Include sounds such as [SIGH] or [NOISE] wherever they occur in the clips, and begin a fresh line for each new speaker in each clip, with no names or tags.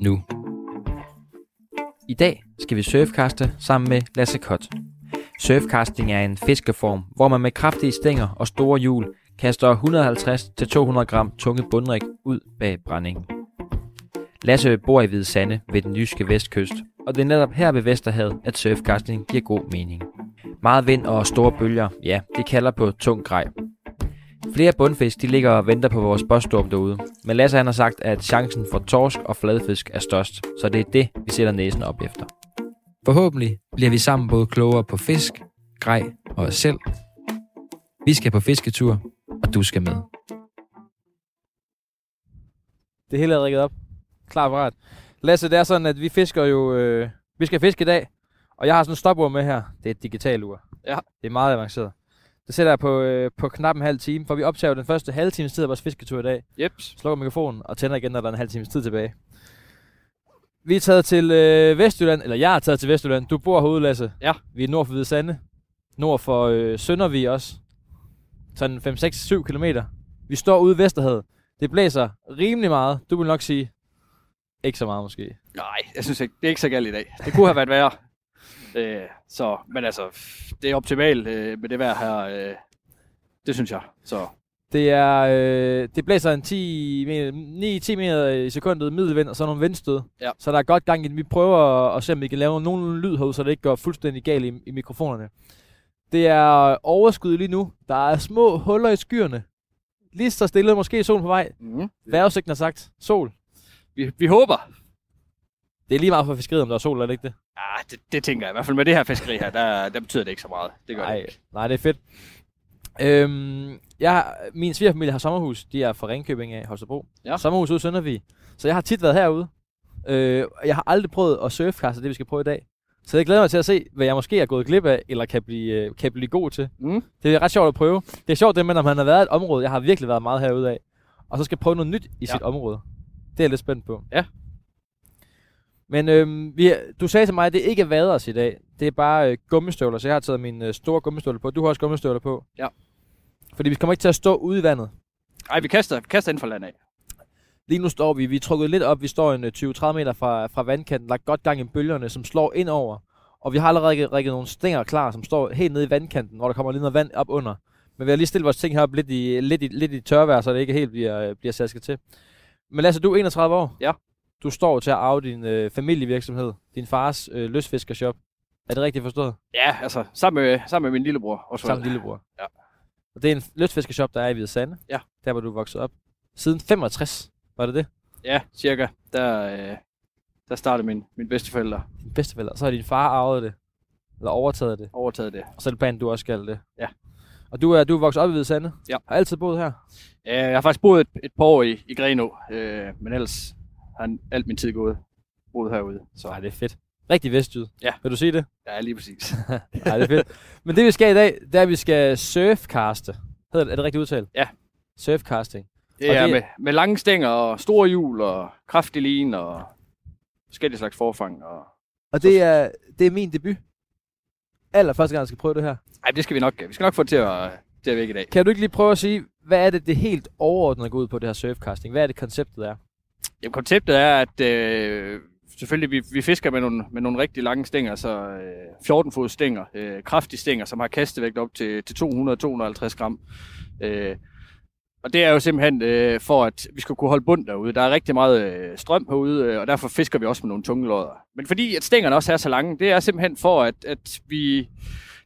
nu. I dag skal vi surfkaste sammen med Lasse Kott. Surfcasting er en fiskeform, hvor man med kraftige stænger og store hjul kaster 150-200 gram tunge bundrik ud bag brændingen. Lasse bor i Hvide Sande ved den jyske vestkyst, og det er netop her ved Vesterhavet, at surfcasting giver god mening. Meget vind og store bølger, ja, det kalder på tung grej. Flere bundfisk de ligger og venter på vores bostorm derude, men Lasse han har sagt, at chancen for torsk og fladfisk er størst, så det er det, vi sætter næsen op efter. Forhåbentlig bliver vi sammen både klogere på fisk, grej og os selv. Vi skal på fisketur, og du skal med.
Det hele er rigget op. Klar parat. Lasse, det er sådan, at vi fisker jo... Øh, vi skal fiske i dag, og jeg har sådan en stopur med her. Det er et digital ur.
Ja.
Det er meget avanceret. Det sætter jeg på, øh, på knap en halv time, for vi optager den første halve times tid af vores fisketur i dag.
Jeps.
Slukker mikrofonen og tænder igen, når der er en halv times tid tilbage. Vi er taget til øh, Vestjylland, eller jeg er taget til Vestjylland. Du bor herude, Lasse.
Ja.
Vi er nord for Hvide Sande. Nord for øh, Søndervig også. Sådan 5-6-7 kilometer. Vi står ude i Vesterhavet. Det blæser rimelig meget. Du vil nok sige, ikke så meget måske.
Nej, jeg synes ikke, det er ikke så galt i dag. Det kunne have været værre. Øh, så, men altså, det er optimalt øh, med det vejr her. Øh, det synes jeg. Så
Det er, øh, det blæser en 10 meter, 9-10 meter i sekundet middelvind, og så nogle vindstød.
Ja.
Så der er godt gang i. Vi prøver at, at se, om vi kan lave nogen lyd herude, så det ikke går fuldstændig galt i, i mikrofonerne. Det er overskud lige nu. Der er små huller i skyerne. Lige så stille, måske solen på vej.
mm.
Vejrudsigten har sagt, sol.
vi, vi håber.
Det er lige meget for fiskeriet, om der er sol eller ikke det.
Ja, det, det tænker jeg. I hvert fald med det her fiskeri her, der, der betyder det ikke så meget. Det gør
nej,
det ikke.
nej, det er fedt. Øhm, jeg, min svigerfamilie har sommerhus. De er fra Ringkøbing af Holstebro.
Ja.
Sommerhus ude i Søndervig. Så jeg har tit været herude. Øh, jeg har aldrig prøvet at surfkaste det, vi skal prøve i dag. Så jeg glæder mig til at se, hvad jeg måske er gået glip af, eller kan blive, øh, kan blive god til.
Mm.
Det er ret sjovt at prøve. Det er sjovt det med, når man har været et område. Jeg har virkelig været meget herude af. Og så skal prøve noget nyt i
Ja.
sit område. Det er jeg lidt spændt på.
Ja.
Men øhm, vi, du sagde til mig, at det ikke er vaders i dag. Det er bare øh, gummistøvler, så jeg har taget mine øh, store gummistøvler på. Du har også gummistøvler på.
Ja.
Fordi vi kommer ikke til at stå ude i vandet.
Ej, vi kaster, vi kaster ind for land af.
Lige nu står vi, vi er trukket lidt op. Vi står en øh, 20-30 meter fra, fra vandkanten, lagt godt gang i bølgerne, som slår ind over. Og vi har allerede rækket, rækket nogle stænger klar, som står helt nede i vandkanten, hvor der kommer lidt noget vand op under. Men vi har lige stillet vores ting heroppe lidt i, lidt i, lidt i tørvejr, så det ikke helt bliver, øh, bliver sasket til. Men Lasse, du er 31 år.
Ja.
Du står til at arve din øh, familievirksomhed, din fars øh, løsfiskershop. Er det rigtigt forstået?
Ja, altså, sammen med, sammen med min lillebror. Også
Sammen med lillebror.
Ja.
Og det er en løsfiskershop, der er i Hvide Sande.
Ja.
Der, hvor du vokset op. Siden 65, var det det?
Ja, cirka. Der, øh, der startede min, min bedsteforældre
Din bedsteforældre. Og så har din far arvet det. Eller overtaget det.
overtaget det.
Og så er det planen, du også skal det.
Ja.
Og du er, du er vokset op i Hvide Sande?
Ja.
Har altid boet her?
Ja, jeg har faktisk boet et, et par år i, i Grenå, øh, men ellers har alt min tid gået boet herude. Så
Nej, det er fedt. Rigtig vestjyd.
Ja.
Vil du sige det?
ja, lige præcis. [LAUGHS]
Nej, det er fedt. Men det vi skal i dag, det er, at vi skal surfcaste. Hedder det, er det rigtigt udtalt?
Ja.
Surfcasting.
Det
Og
er
det-
med, med lange stænger og store hjul og kraftig lin og forskellige slags forfang. Og...
Og det er, det er min debut. Aller første gang, jeg skal prøve det her.
Ej, det skal vi nok. Vi skal nok få det til at, til at vække i dag.
Kan du ikke lige prøve at sige, hvad er det, det helt overordnet går ud på, det her surfcasting? Hvad er det, konceptet er?
Jamen, konceptet er, at øh, selvfølgelig vi, vi fisker med nogle, med nogle rigtig lange stænger, så øh, 14 fod stænger, øh, kraftige stænger, som har kastevægt op til, til 200-250 gram. Øh, og det er jo simpelthen øh, for, at vi skal kunne holde bund derude. Der er rigtig meget øh, strøm herude, øh, og derfor fisker vi også med nogle tunge lodder. Men fordi at stængerne også er så lange, det er simpelthen for, at, at vi,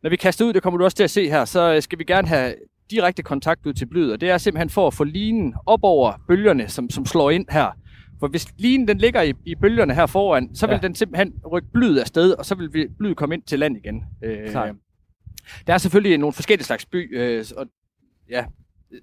når vi kaster ud, det kommer du også til at se her, så øh, skal vi gerne have direkte kontakt ud til blyet, og det er simpelthen for at få linen op over bølgerne, som, som slår ind her. For hvis linen den ligger i, i bølgerne her foran, så vil
Ja.
den simpelthen rykke blyet afsted, og så vil vi, blyet komme ind til land igen. Øh, der er selvfølgelig nogle forskellige slags by, øh, og ja,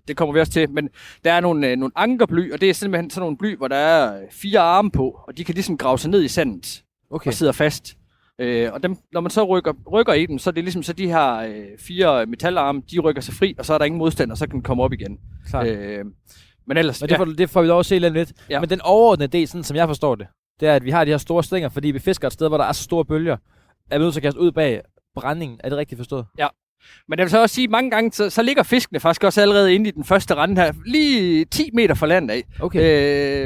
det kommer vi også til, men der er nogle, øh, nogle ankerbly, og det er simpelthen sådan nogle bly, hvor der er fire arme på, og de kan ligesom grave sig ned i sandet
Okay.
og sidder fast. Øh, og dem, når man så rykker, rykker i dem, så er det ligesom så de her øh, fire metalarme, de rykker sig fri, og så er der ingen modstand, og så kan den komme op igen.
Klart.
Øh, men ellers,
Men det får, det får vi lov at se lidt lidt. Ja.
Ja.
Men den overordnede del, sådan som jeg forstår det, det er, at vi har de her store stænger, fordi vi fisker et sted, hvor der er så store bølger, er vi nødt til at kaste ud bag brændingen. Er det rigtigt forstået?
Men jeg vil så også sige, at mange gange, så, så ligger fiskene faktisk også allerede inde i den første rende her, lige 10 meter fra landet af.
Okay.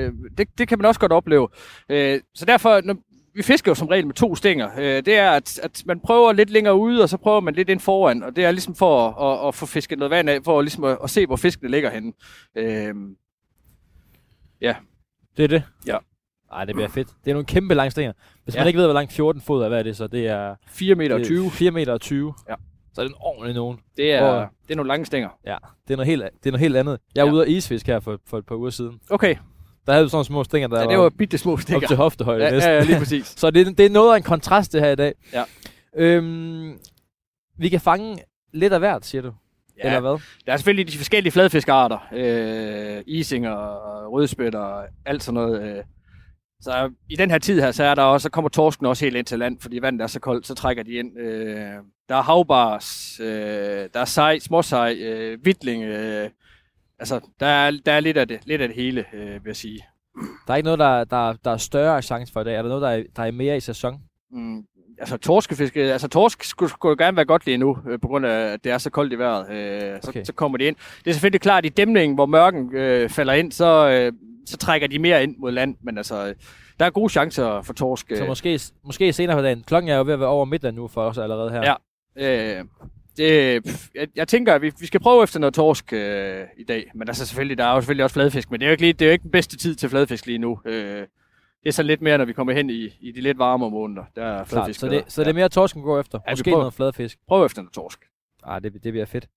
Øh, det, det kan man også godt opleve. Øh, så derfor, når, vi fisker jo som regel med to stænger. Øh, det er, at, at man prøver lidt længere ude, og så prøver man lidt ind foran. Og det er ligesom for at, at, at få fisket noget vand af, for ligesom at, at se, hvor fiskene ligger henne. Øh,
Det er det?
Ja.
Ej, det bliver fedt. Det er nogle kæmpe lange stænger. Hvis ja.
Ja.
man ikke ved, hvor langt 14 fod er, hvad er det så? Det er
4 meter og
det er
20.
4 meter og 20.
Ja.
Så er det en ordentlig nogen.
Det er,
Hvor-
det er nogle lange stænger.
Ja, det er noget helt, det er noget helt andet. Jeg er
Ja.
ude at isfisk her for, for et par uger siden.
Okay,
Der havde vi sådan små stænger, der
ja,
var,
det var bitte små
op
stikker.
til hoftehøjde
Ja,
næsten.
ja, ja, lige præcis. [LAUGHS]
Så det, det er noget af en kontrast, det her i dag.
Ja.
Øhm, vi kan fange lidt af hvert, siger du?
Ja,
Eller hvad?
Der er selvfølgelig de forskellige fladfiskarter. Øh, isinger, rødspætter og alt sådan noget. Øh. Så i den her tid her, så, er der også, så kommer torsken også helt ind til land, fordi vandet er så koldt, så trækker de ind. Øh, der er havbars, øh, der er sej, småsej, øh, vidling. Øh, altså, der er, der er lidt, af det, lidt af det hele, øh, vil jeg sige.
Der er ikke noget, der, der, der er større chance for i dag. Er der noget, der er, der er mere i sæson?
Mm, altså torskefiske, altså torsk skulle, skulle gerne være godt lige nu, øh, på grund af, at det er så koldt i vejret. Øh, så,
Okay.
så kommer de ind. Det er selvfølgelig klart, at i dæmningen, hvor mørken øh, falder ind, så, øh, så trækker de mere ind mod land, men altså, øh, der er gode chancer for torsk.
Så
Øh,
måske, måske senere på dagen. Klokken er jo ved at være over middag nu for os allerede her.
Ja. øh, det, pff, jeg, jeg tænker, at vi, vi skal prøve efter noget torsk øh, i dag, men altså selvfølgelig, der er jo selvfølgelig også fladfisk, men det er jo ikke, lige, det er jo ikke den bedste tid til fladfisk lige nu. Øh, det er så lidt mere, når vi kommer hen i, i de lidt varmere måneder. Der er
Klart.
fladfisk.
Så, det, så det er mere torsken går efter.
Ja, vi
Måske
prøver.
noget fladfisk.
Prøv efter noget torsk.
Ej, det, det bliver fedt.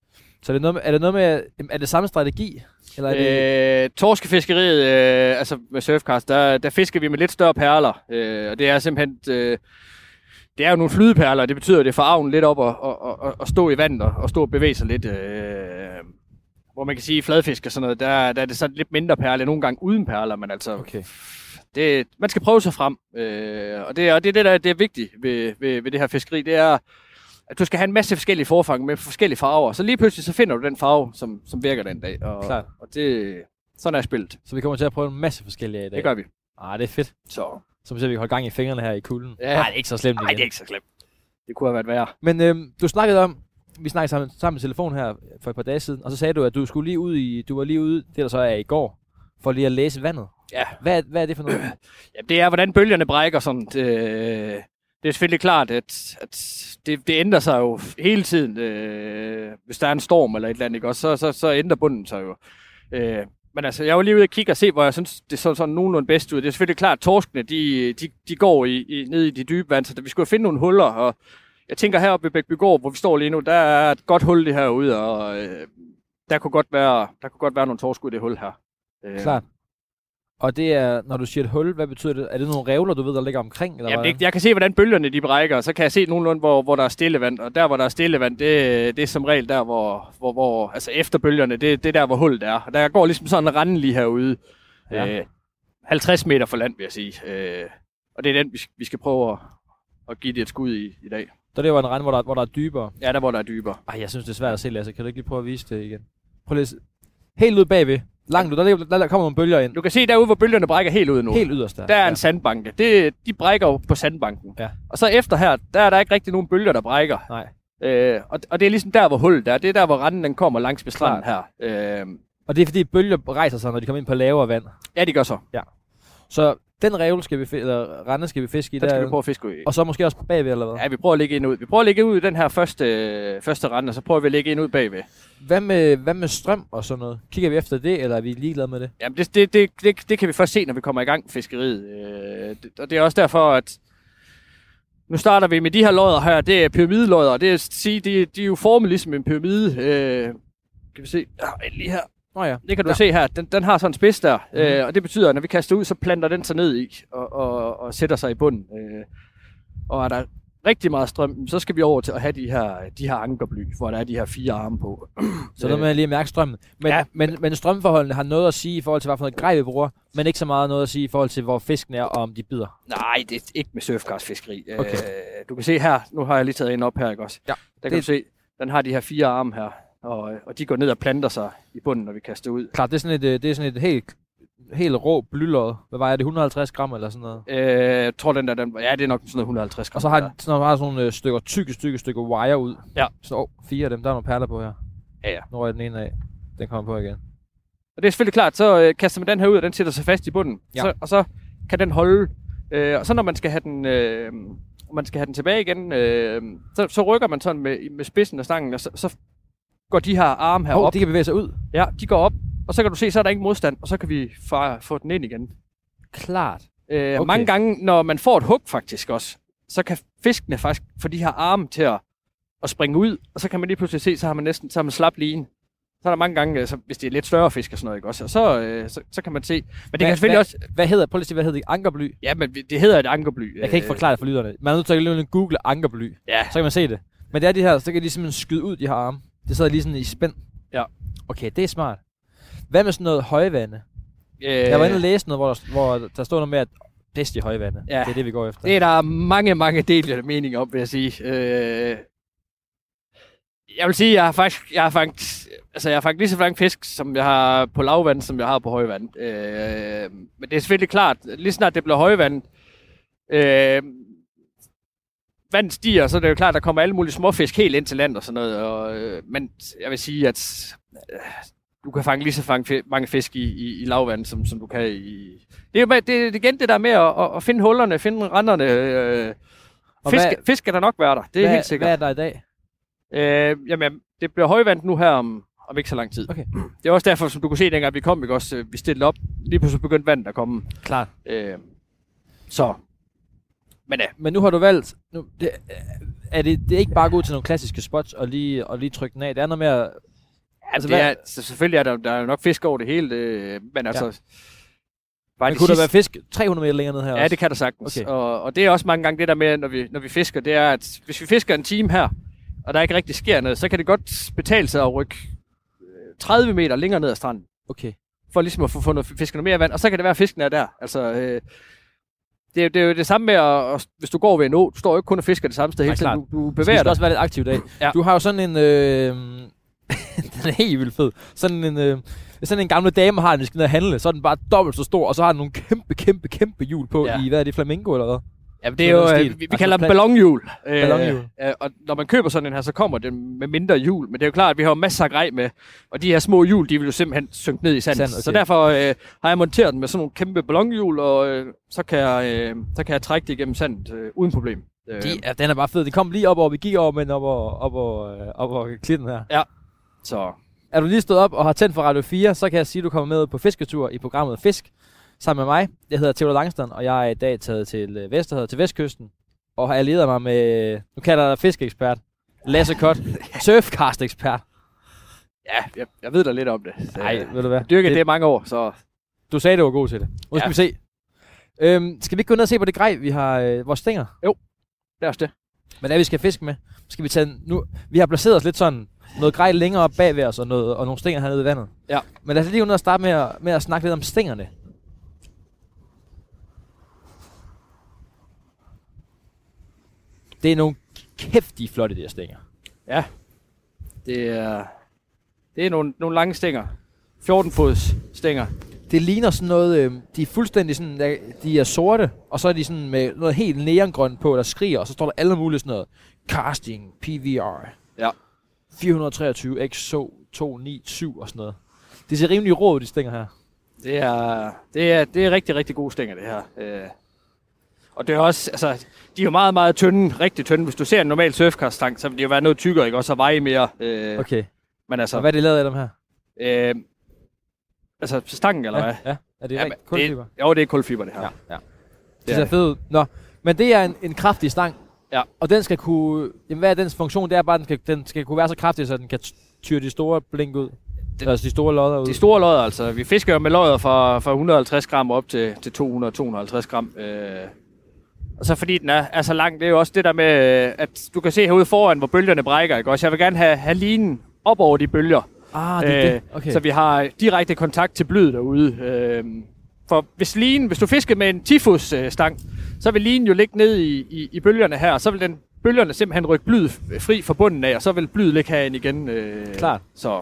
Så er det noget med, er det noget med, er det samme strategi? Eller er det,
Øh, torskefiskeriet, øh, altså med surfcast, der, der fisker vi med lidt større perler. Øh, og det er simpelthen... Øh, det er jo nogle flydeperler, og det betyder, at det får arven lidt op og, og, og, og stå i vandet og, og stå og bevæge sig lidt. Øh, hvor man kan sige, fladfisk og sådan noget, der, der er det sådan lidt mindre perler, nogle gange uden perler, men altså,
Okay.
det, man skal prøve sig frem. Øh, og det er og det, er det, der det er vigtigt ved, ved, ved det her fiskeri, det er, at du skal have en masse forskellige forfang med forskellige farver. Så lige pludselig så finder du den farve, som, som virker den dag. Og,
Klart.
og det, sådan er spillet.
Så vi kommer til at prøve en masse forskellige i dag.
Det gør vi.
Ej, det er fedt.
Så
Så vi kan holde gang i fingrene her i kulden.
Ja.
Nej, det er ikke så slemt
nej, det er ikke så slemt. Det kunne have været værre.
Men øhm, du snakkede om, vi snakkede sammen, sammen i telefon her for et par dage siden, og så sagde du, at du skulle lige ud i, du var lige ude, det der så er i går, for lige at læse vandet.
Ja.
Hvad, er- hvad er det for noget? [CLEARS THROAT]
Ja, det er, hvordan bølgerne brækker sådan. Det, det er selvfølgelig klart, at, at det, det ændrer sig jo hele tiden. Øh, hvis der er en storm eller et eller andet, ikke? Også, så, så, så ændrer bunden sig jo. Øh, men altså, jeg var lige ude og kigge og se, hvor jeg synes, det så sådan nogenlunde bedst ud. Det er selvfølgelig klart, at torskene, de, de, de går i, i, ned i de dybe vand, så vi skulle finde nogle huller, og jeg tænker heroppe ved Bækbygård, hvor vi står lige nu, der er et godt hul det herude, og øh, der kunne godt være, der kunne godt være nogle torsk ud i det hul her. Øh,
Klart. Og det er, når du siger et hul, hvad betyder det? Er det nogle revler, du ved, der ligger omkring? Eller
Jamen,
hvad?
det, jeg kan se, hvordan bølgerne de brækker, og så kan jeg se nogenlunde, hvor, hvor der er stille vand. Og der, hvor der er stille vand, det, det er som regel der, hvor, hvor, hvor altså efter bølgerne, det, det er der, hvor hullet er. Og der går ligesom sådan en rende lige herude.
Ja.
Øh, 50 meter fra land, vil jeg sige. Øh, og det er den, vi, skal- vi skal prøve at, at give det et skud i i dag.
Så det var en rand, hvor der, hvor der er dybere.
Ja, der hvor der er dybere.
Ej, jeg synes, det er svært at se, Lasse. Kan du ikke lige prøve at vise det igen? Prøv lige. Helt ud bagved. Langt ud. Der, ligger- der, der kommer nogle bølger ind.
Du kan se derude, hvor bølgerne brækker helt ud nu.
Helt yderst der.
Der er
ja.
en sandbanke. Det, de brækker jo på sandbanken.
Ja.
Og så efter her, der er der ikke rigtig nogen bølger, der brækker.
Nej.
Øh, og, og det er ligesom der, hvor hullet er. Det er der, hvor randen den kommer langs med stranden her. Øh,
Og det er fordi bølger rejser sig, når de kommer ind på lavere vand.
ja, de gør så.
Så den revl skal vi, eller rende skal vi fiske i
Den skal
der.
vi prøve at fiske ud i.
Og så måske også bagved, eller hvad?
Ja, vi prøver at lægge en ud. Vi prøver at lægge ud i den her første, første rende, og så prøver vi at lægge en ud bagved.
Hvad med, hvad med strøm og sådan noget? Kigger vi efter det, eller er vi ligeglade med det?
Jamen, det, det, det, det, det kan vi først se, når vi kommer i gang fiskeriet. Øh, det, og det er også derfor, at nu starter vi med de her lodder her. Det er pyramidelodder. Det er at sige, de, de er jo formet ligesom en pyramide. Øh, kan vi se? En lige her.
Nå ja.
Det kan du
Ja.
se her. Den, den har sådan en spids der. Mm. Øh, og det betyder, at når vi kaster ud, så planter den sig ned i og, og, og sætter sig i bunden. Øh, og er der rigtig meget strøm, så skal vi over til at have de her, de her ankerbly, hvor der er de her fire arme på. [CLEARS THROAT]
Så noget med lige at mærke strømmen. Men, ja. Men, men strømforholdene har noget at sige i forhold til, hvad for noget grej vi bruger, men ikke så meget noget at sige i forhold til, hvor fisken er, og om de bider.
Nej, det er ikke med surfkastfiskeri.
Okay.
Øh, du kan se her, nu har jeg lige taget en op her, ikke også?
Ja,
Der kan
det-
du se, den har de her fire arme her, og, og de går ned og planter sig i bunden, når vi kaster ud.
Klart, det er sådan et, øh, det er sådan et helt, helt rå blylod. Hvad vejer det? 150 gram eller sådan noget?
Øh, jeg tror, den der, den, ja, det er nok sådan noget 150 gram.
Og så har den sådan, har sådan nogle øh, stykker, tykke stykker, stykker wire ud.
Ja.
Så oh, fire af dem, der er nogle perler på her.
Ja, ja.
Nu er den ene af. Den kommer på igen.
Og det er selvfølgelig klart, så øh, kaster man den her ud, og den sætter sig fast i bunden.
Ja.
Så, og så kan den holde. Øh, og så når man skal have den, øh, man skal have den tilbage igen, øh, så, så rykker man sådan med, med spidsen af stangen, og så, så går de her arme her
Oh,
op.
de kan bevæge sig ud.
Ja, de går op, og så kan du se, så er der ingen modstand, og så kan vi få, få den ind igen.
Klart.
Øh,
Okay.
Mange gange, når man får et hug faktisk også, så kan fiskene faktisk få de her arme til at, at springe ud, og så kan man lige pludselig se, så har man næsten så har man slap lige Så er der mange gange, altså, hvis det er lidt større fisk og sådan noget, ikke også? Og så, øh, så, så kan man se. Men det
Hvad-
kan selvfølgelig
hvad-
også...
Hvad hedder, prøv lige at hvad hedder det? Ankerbly?
Ja, men det hedder et ankerbly.
Jeg kan ikke forklare det for lytterne. Man er nødt til at google ankerbly.
Ja,
Så kan man se det. Men det er de her, så kan de simpelthen skyde ud, de her arme. Det sidder lige sådan i spænd.
Ja.
Okay, det er smart. Hvad med sådan noget højvande?
øh,
Jeg var inde og læse noget, hvor der, hvor der stod noget med, at bedst i højvande.
Ja.
Det er det, vi går efter.
Det er der mange, mange delte mening om, vil jeg sige. Øh, jeg vil sige, jeg har faktisk, jeg har fangt, altså jeg har fangt lige så mange fisk, som jeg har på lavvand, som jeg har på højvand. Øh, men det er selvfølgelig klart, lige snart det bliver højvand, øh, vandet stiger, så er det jo klart, der kommer alle mulige småfisk helt ind til land og sådan noget. Og, øh, men jeg vil sige, at øh, du kan fange lige så fange, mange fisk i, i, i lavvand, som, som du kan i... Det er jo det, det igen det der med at, at, at finde hullerne, finde randerne. Øh,
Og
fisk,
hvad-
fisk skal der nok være der, det er
hvad,
helt sikkert.
Hvad er der i dag?
Øh, jamen, det bliver højvand nu her om, om ikke så lang tid.
Okay.
Det er også derfor, som du kunne se, dengang vi kom, ikke også, øh, vi stillede op, lige pludselig begyndte vandet at komme.
Klart.
Øh, så, men ja,
Men nu har du valgt... Nu, det, er det, det er ikke bare at gå ud til nogle klassiske spots og lige, og lige trykke den af. Det er noget at...
altså, det
hvad-
er, så selvfølgelig er der, der er nok fisk over det hele, men altså... Bare
Men kunne der
sidste-
være fisk 300 meter længere ned her
Ja,
også?
det kan der sagtens.
Okay.
Og, og det er også mange gange det der med, når vi, når vi fisker, det er, at hvis vi fisker en time her, og der ikke rigtig sker noget, så kan det godt betale sig at rykke øh, 30 meter længere ned ad stranden,
Okay.
for ligesom at få fundet fisket noget mere vand, og så kan det være, at fisken er der. Altså, øh, det, er, det er jo det samme med, at, at, hvis du går ved en å, du står jo ikke kun og fisker det samme sted hele tiden, du, du bevæger dig.
også være lidt aktiv i dag.
Ja.
Du har jo sådan en... Øh, [LAUGHS] den er helt vildt fed. Sådan en, øh, sådan en gamle dame har, når vi skal ned og handle, så er den bare dobbelt så stor, og så har den nogle kæmpe, kæmpe, kæmpe hjul på
Ja.
i, hvad er det, flamingo eller hvad?
Ja, det er jo, øh, vi, vi
Altså
kalder dem ballonhjul.
Ballonhjul.
Øh, og når man køber sådan en her, så kommer den med mindre hjul. Men det er jo klart, at vi har masser af grej med. Og de her små hjul, de vil jo simpelthen synke ned i sandet.
Sand, okay.
Så derfor øh, har jeg monteret den med sådan nogle kæmpe ballonhjul, og øh, så, kan jeg, øh, så kan jeg trække det igennem sandet øh, uden problem. Øh,
De, ja, den er bare fed. De kom lige op over, vi gik over, men op over, op over, øh, op over klitten her.
så
Er du lige stået op og har tændt for Radio 4, så kan jeg sige, at du kommer med på fisketur i programmet Fisk sammen med mig. Jeg hedder Theodor Langstrand, og jeg er i dag taget til øh, Vesterhavet, til Vestkysten, og har allieret mig med, nu kalder jeg fiskeekspert, Lasse Kott, [LAUGHS] surfcast-ekspert.
ja, jeg, jeg ved da lidt om det.
Nej, ved du hvad?
jeg dyrker det, det mange år, så
Du sagde, du var god til det. Nu skal
Ja.
vi se. Øhm, skal vi ikke gå ned og se på det grej, vi har, øh, vores stænger?
det er også det.
Det er, vi skal fiske med? Skal vi tage, nu, vi har placeret os lidt sådan, noget grej længere op bagved os, og, noget, og nogle stænger hernede i vandet.
Ja.
Men lad os lige gå ned og starte med at, med at snakke lidt om stængerne. Det er nogle kæftige flotte, de her stænger.
Ja, det er, det er nogle, nogle lange stænger. 14 fods stænger.
Det ligner sådan noget, øh, de er fuldstændig sådan, de er sorte, og så er de sådan med noget helt neongrønt på, der skriger, og så står der alle mulige sådan noget. Casting, PVR.
Ja.
423 XO 297 og sådan noget. Det ser rimelig rå ud, de stænger her.
Det er, det er, det er rigtig, rigtig gode stænger, det her. Øh, og det er også, altså, de er jo meget, meget tynde, rigtig tynde. Hvis du ser en normal surfkaststang, så vil de jo være noget tykkere, ikke? Også at veje mere. Øh,
Okay.
Men altså,
Og hvad er det lavet af dem her?
øh, altså stangen, eller
ja,
hvad?
ja. Er det
Ja, men
kulfiber?
Det, jo, det er kulfiber, det her.
Ja, ja.
Det
Det
er
ser fedt ud. Nå, men det er en, en kraftig stang.
Ja.
Og den skal kunne... Jamen, hvad er dens funktion? Det er bare, at den skal, den skal kunne være så kraftig, så den kan tyre de store blink ud.
Det-
altså de store lodder ud.
De store lodder, altså. Vi fisker jo med lodder fra, fra 150 gram op til, til 200-250 gram. Øh, Og så fordi den er, er så lang, det er jo også det der med, øh, at du kan se herude foran, hvor bølgerne brækker, ikke? Også jeg vil gerne have, have linen op over de bølger.
Ah, det er det. Okay.
Så vi har direkte kontakt til blyet derude. Øh, for hvis linen, hvis du fisker med en 10 øh, stang, så vil linen jo ligge ned i, i, i bølgerne her, og så vil den bølgerne simpelthen rykke blyet fri fra bunden af, og så vil blyet ligge herinde igen. Øh,
Klart.
Så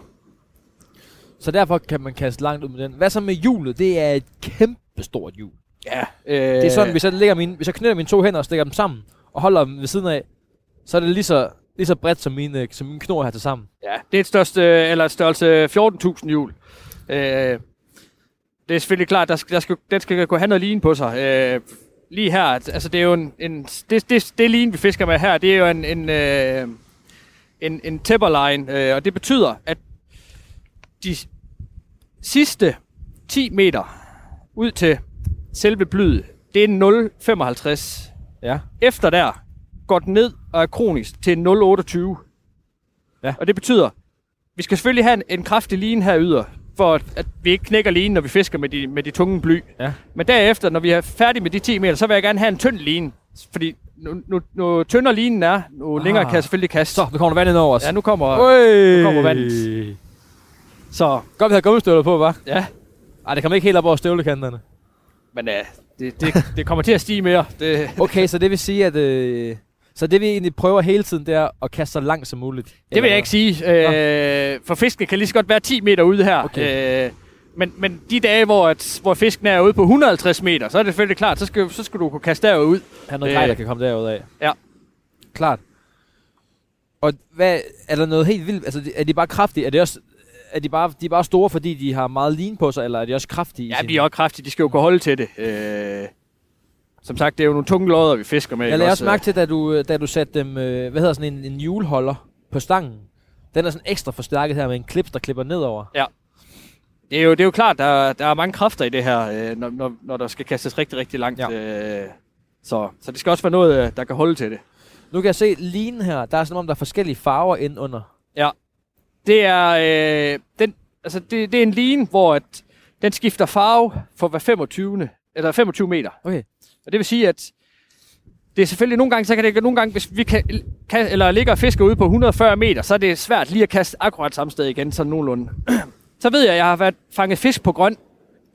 Så derfor kan man kaste langt ud med den. Hvad så med hjulet? Det er et kæmpe stort hjul.
Ja. Øh,
Det er sådan, hvis jeg, lægger mine, hvis jeg knytter mine to hænder og stikker dem sammen, og holder dem ved siden af, så er det lige så, lige så bredt som mine, som mine knor her til sammen.
Ja, det er et største, eller et størrelse 14.000 hjul. Øh, det er selvfølgelig klart, der skal, der skal, den skal kunne have noget lin på sig. Øh, lige her, altså det er jo en, en det, det, det lin, vi fisker med her, det er jo en, en, øh, en, en tepperline, øh, og det betyder, at de sidste 10 meter ud til selve blyet, det er 0,55.
Ja.
Efter der går den ned og er kronisk til 0,28.
Ja.
Og det betyder, vi skal selvfølgelig have en, en kraftig line her yder, for at, vi ikke knækker linen, når vi fisker med de, med de tunge bly.
Ja.
Men derefter, når vi er færdige med de 10 meter, så vil jeg gerne have en tynd line. Fordi nu, nu, nu tyndere linen er, nu
Ah.
længere kan jeg selvfølgelig kaste.
Så, nu kommer der vand ind over os.
Ja, nu kommer...
Øj.
nu kommer vandet. Så,
Godt, vi har gummistøvler på, var?
ja.
Ej, det kommer ikke helt op over støvlekanterne.
Men uh, det, det, det kommer til at stige mere. Det,
Okay, så det vil sige, at... Øh, så det vi egentlig prøver hele tiden, det er at kaste så langt som muligt.
Det vil jeg ikke sige. Øh, for fisken kan lige så godt være 10 meter ude her.
Okay.
Øh, men, men de dage, hvor, at, hvor fisken er ude på 150 meter, så er det selvfølgelig klart, så skal, så skal du kunne kaste derud.
have noget
Øh.
grej, der kan komme derud af.
Ja.
Klart. Og hvad, er der noget helt vildt? Altså, er de bare kraftige? Er det også, er de bare, de er bare store, fordi de har meget lin på sig, eller er de også kraftige?
Ja, de er også kraftige. De skal jo kunne holde til det. Øh, som sagt, det er jo nogle tunge lodder, vi fisker med.
Jeg lagde også
øh,
mærke til, da du, da du satte dem, øh, hvad hedder sådan en, en hjulholder på stangen. Den er sådan ekstra forstærket her med en klips, der klipper nedover.
Det er jo, det er jo klart, der, der er mange kræfter i det her, øh, når, når, når der skal kastes rigtig, rigtig langt.
Ja.
Øh, så, så det skal også være noget, øh, der kan holde til det.
Nu kan jeg se linen her. Der er som om, der er forskellige farver ind under.
Det er, øh, den, altså det, det er en line, hvor at den skifter farve for hver 25. Eller 25 meter.
Okay.
Og det vil sige, at det er selvfølgelig nogle gange, så kan det nogle gange, hvis vi kan, kan eller ligger og fisker ude på 140 meter, så er det svært lige at kaste akkurat samme sted igen, sådan nogenlunde. [CLEARS THROAT] så ved jeg, at jeg har været fanget fisk på grøn.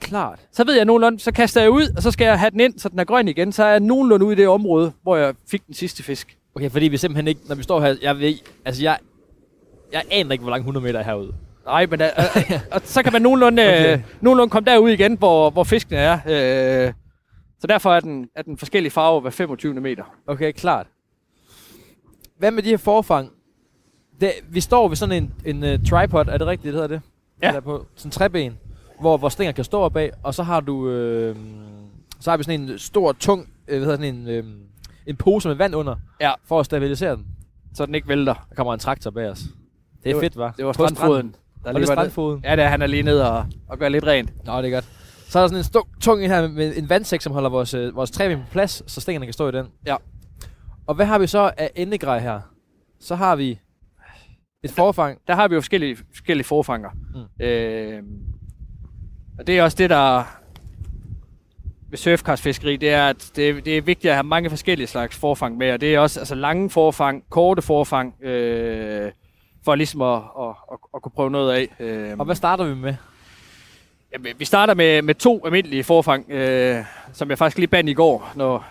Klart.
Så ved jeg nogenlunde, så kaster jeg ud, og så skal jeg have den ind, så den er grøn igen. Så er jeg nogenlunde ude i det område, hvor jeg fik den sidste fisk.
Okay, fordi vi simpelthen ikke, når vi står her, jeg ved, altså jeg, jeg aner ikke, hvor lang 100 meter er herude.
Nej, men uh, uh, [LAUGHS] og så kan man nogenlunde,
Okay.
okay. uh, nogenlunde komme derud igen, hvor, hvor fiskene er. Uh, så derfor er den, er den forskellige farve hver 25 meter.
Okay, klart. Hvad med de her forfang? Det, vi står ved sådan en, en uh, tripod, er det rigtigt, det hedder det?
Ja.
Eller på sådan en træben, hvor, hvor stænger kan stå bag, og så har du, øh, så har vi sådan en stor, tung, øh, hvad hedder sådan en, øh, en pose med vand under,
Ja.
for at stabilisere den.
Så den ikke vælter.
Der kommer en traktor bag os. Det er
Det
fedt, var.
Det var strandfoden. Der
det er
var ned-
strandfoden.
Ja, det er, han er lige nede og, og gør lidt rent.
Nå, det er godt. Så er der sådan en stor, tung en her med, en vandsæk, som holder vores, øh, vores træben på plads, så stængerne kan stå i den.
Ja.
Og hvad har vi så af endegrej her? Så har vi et forfang.
Der har vi jo forskellige, forskellige forfanger.
Mm.
Mm. Øh, og det er også det, der ved surfkastfiskeri, det er, at det, det er vigtigt at have mange forskellige slags forfang med, og det er også altså, lange forfang, korte forfang, øh, for ligesom at, at, at, at kunne prøve noget af. Øh,
Og hvad starter vi med?
Jamen, vi starter med, med to almindelige forfang, øh, som jeg faktisk lige bandt i går, når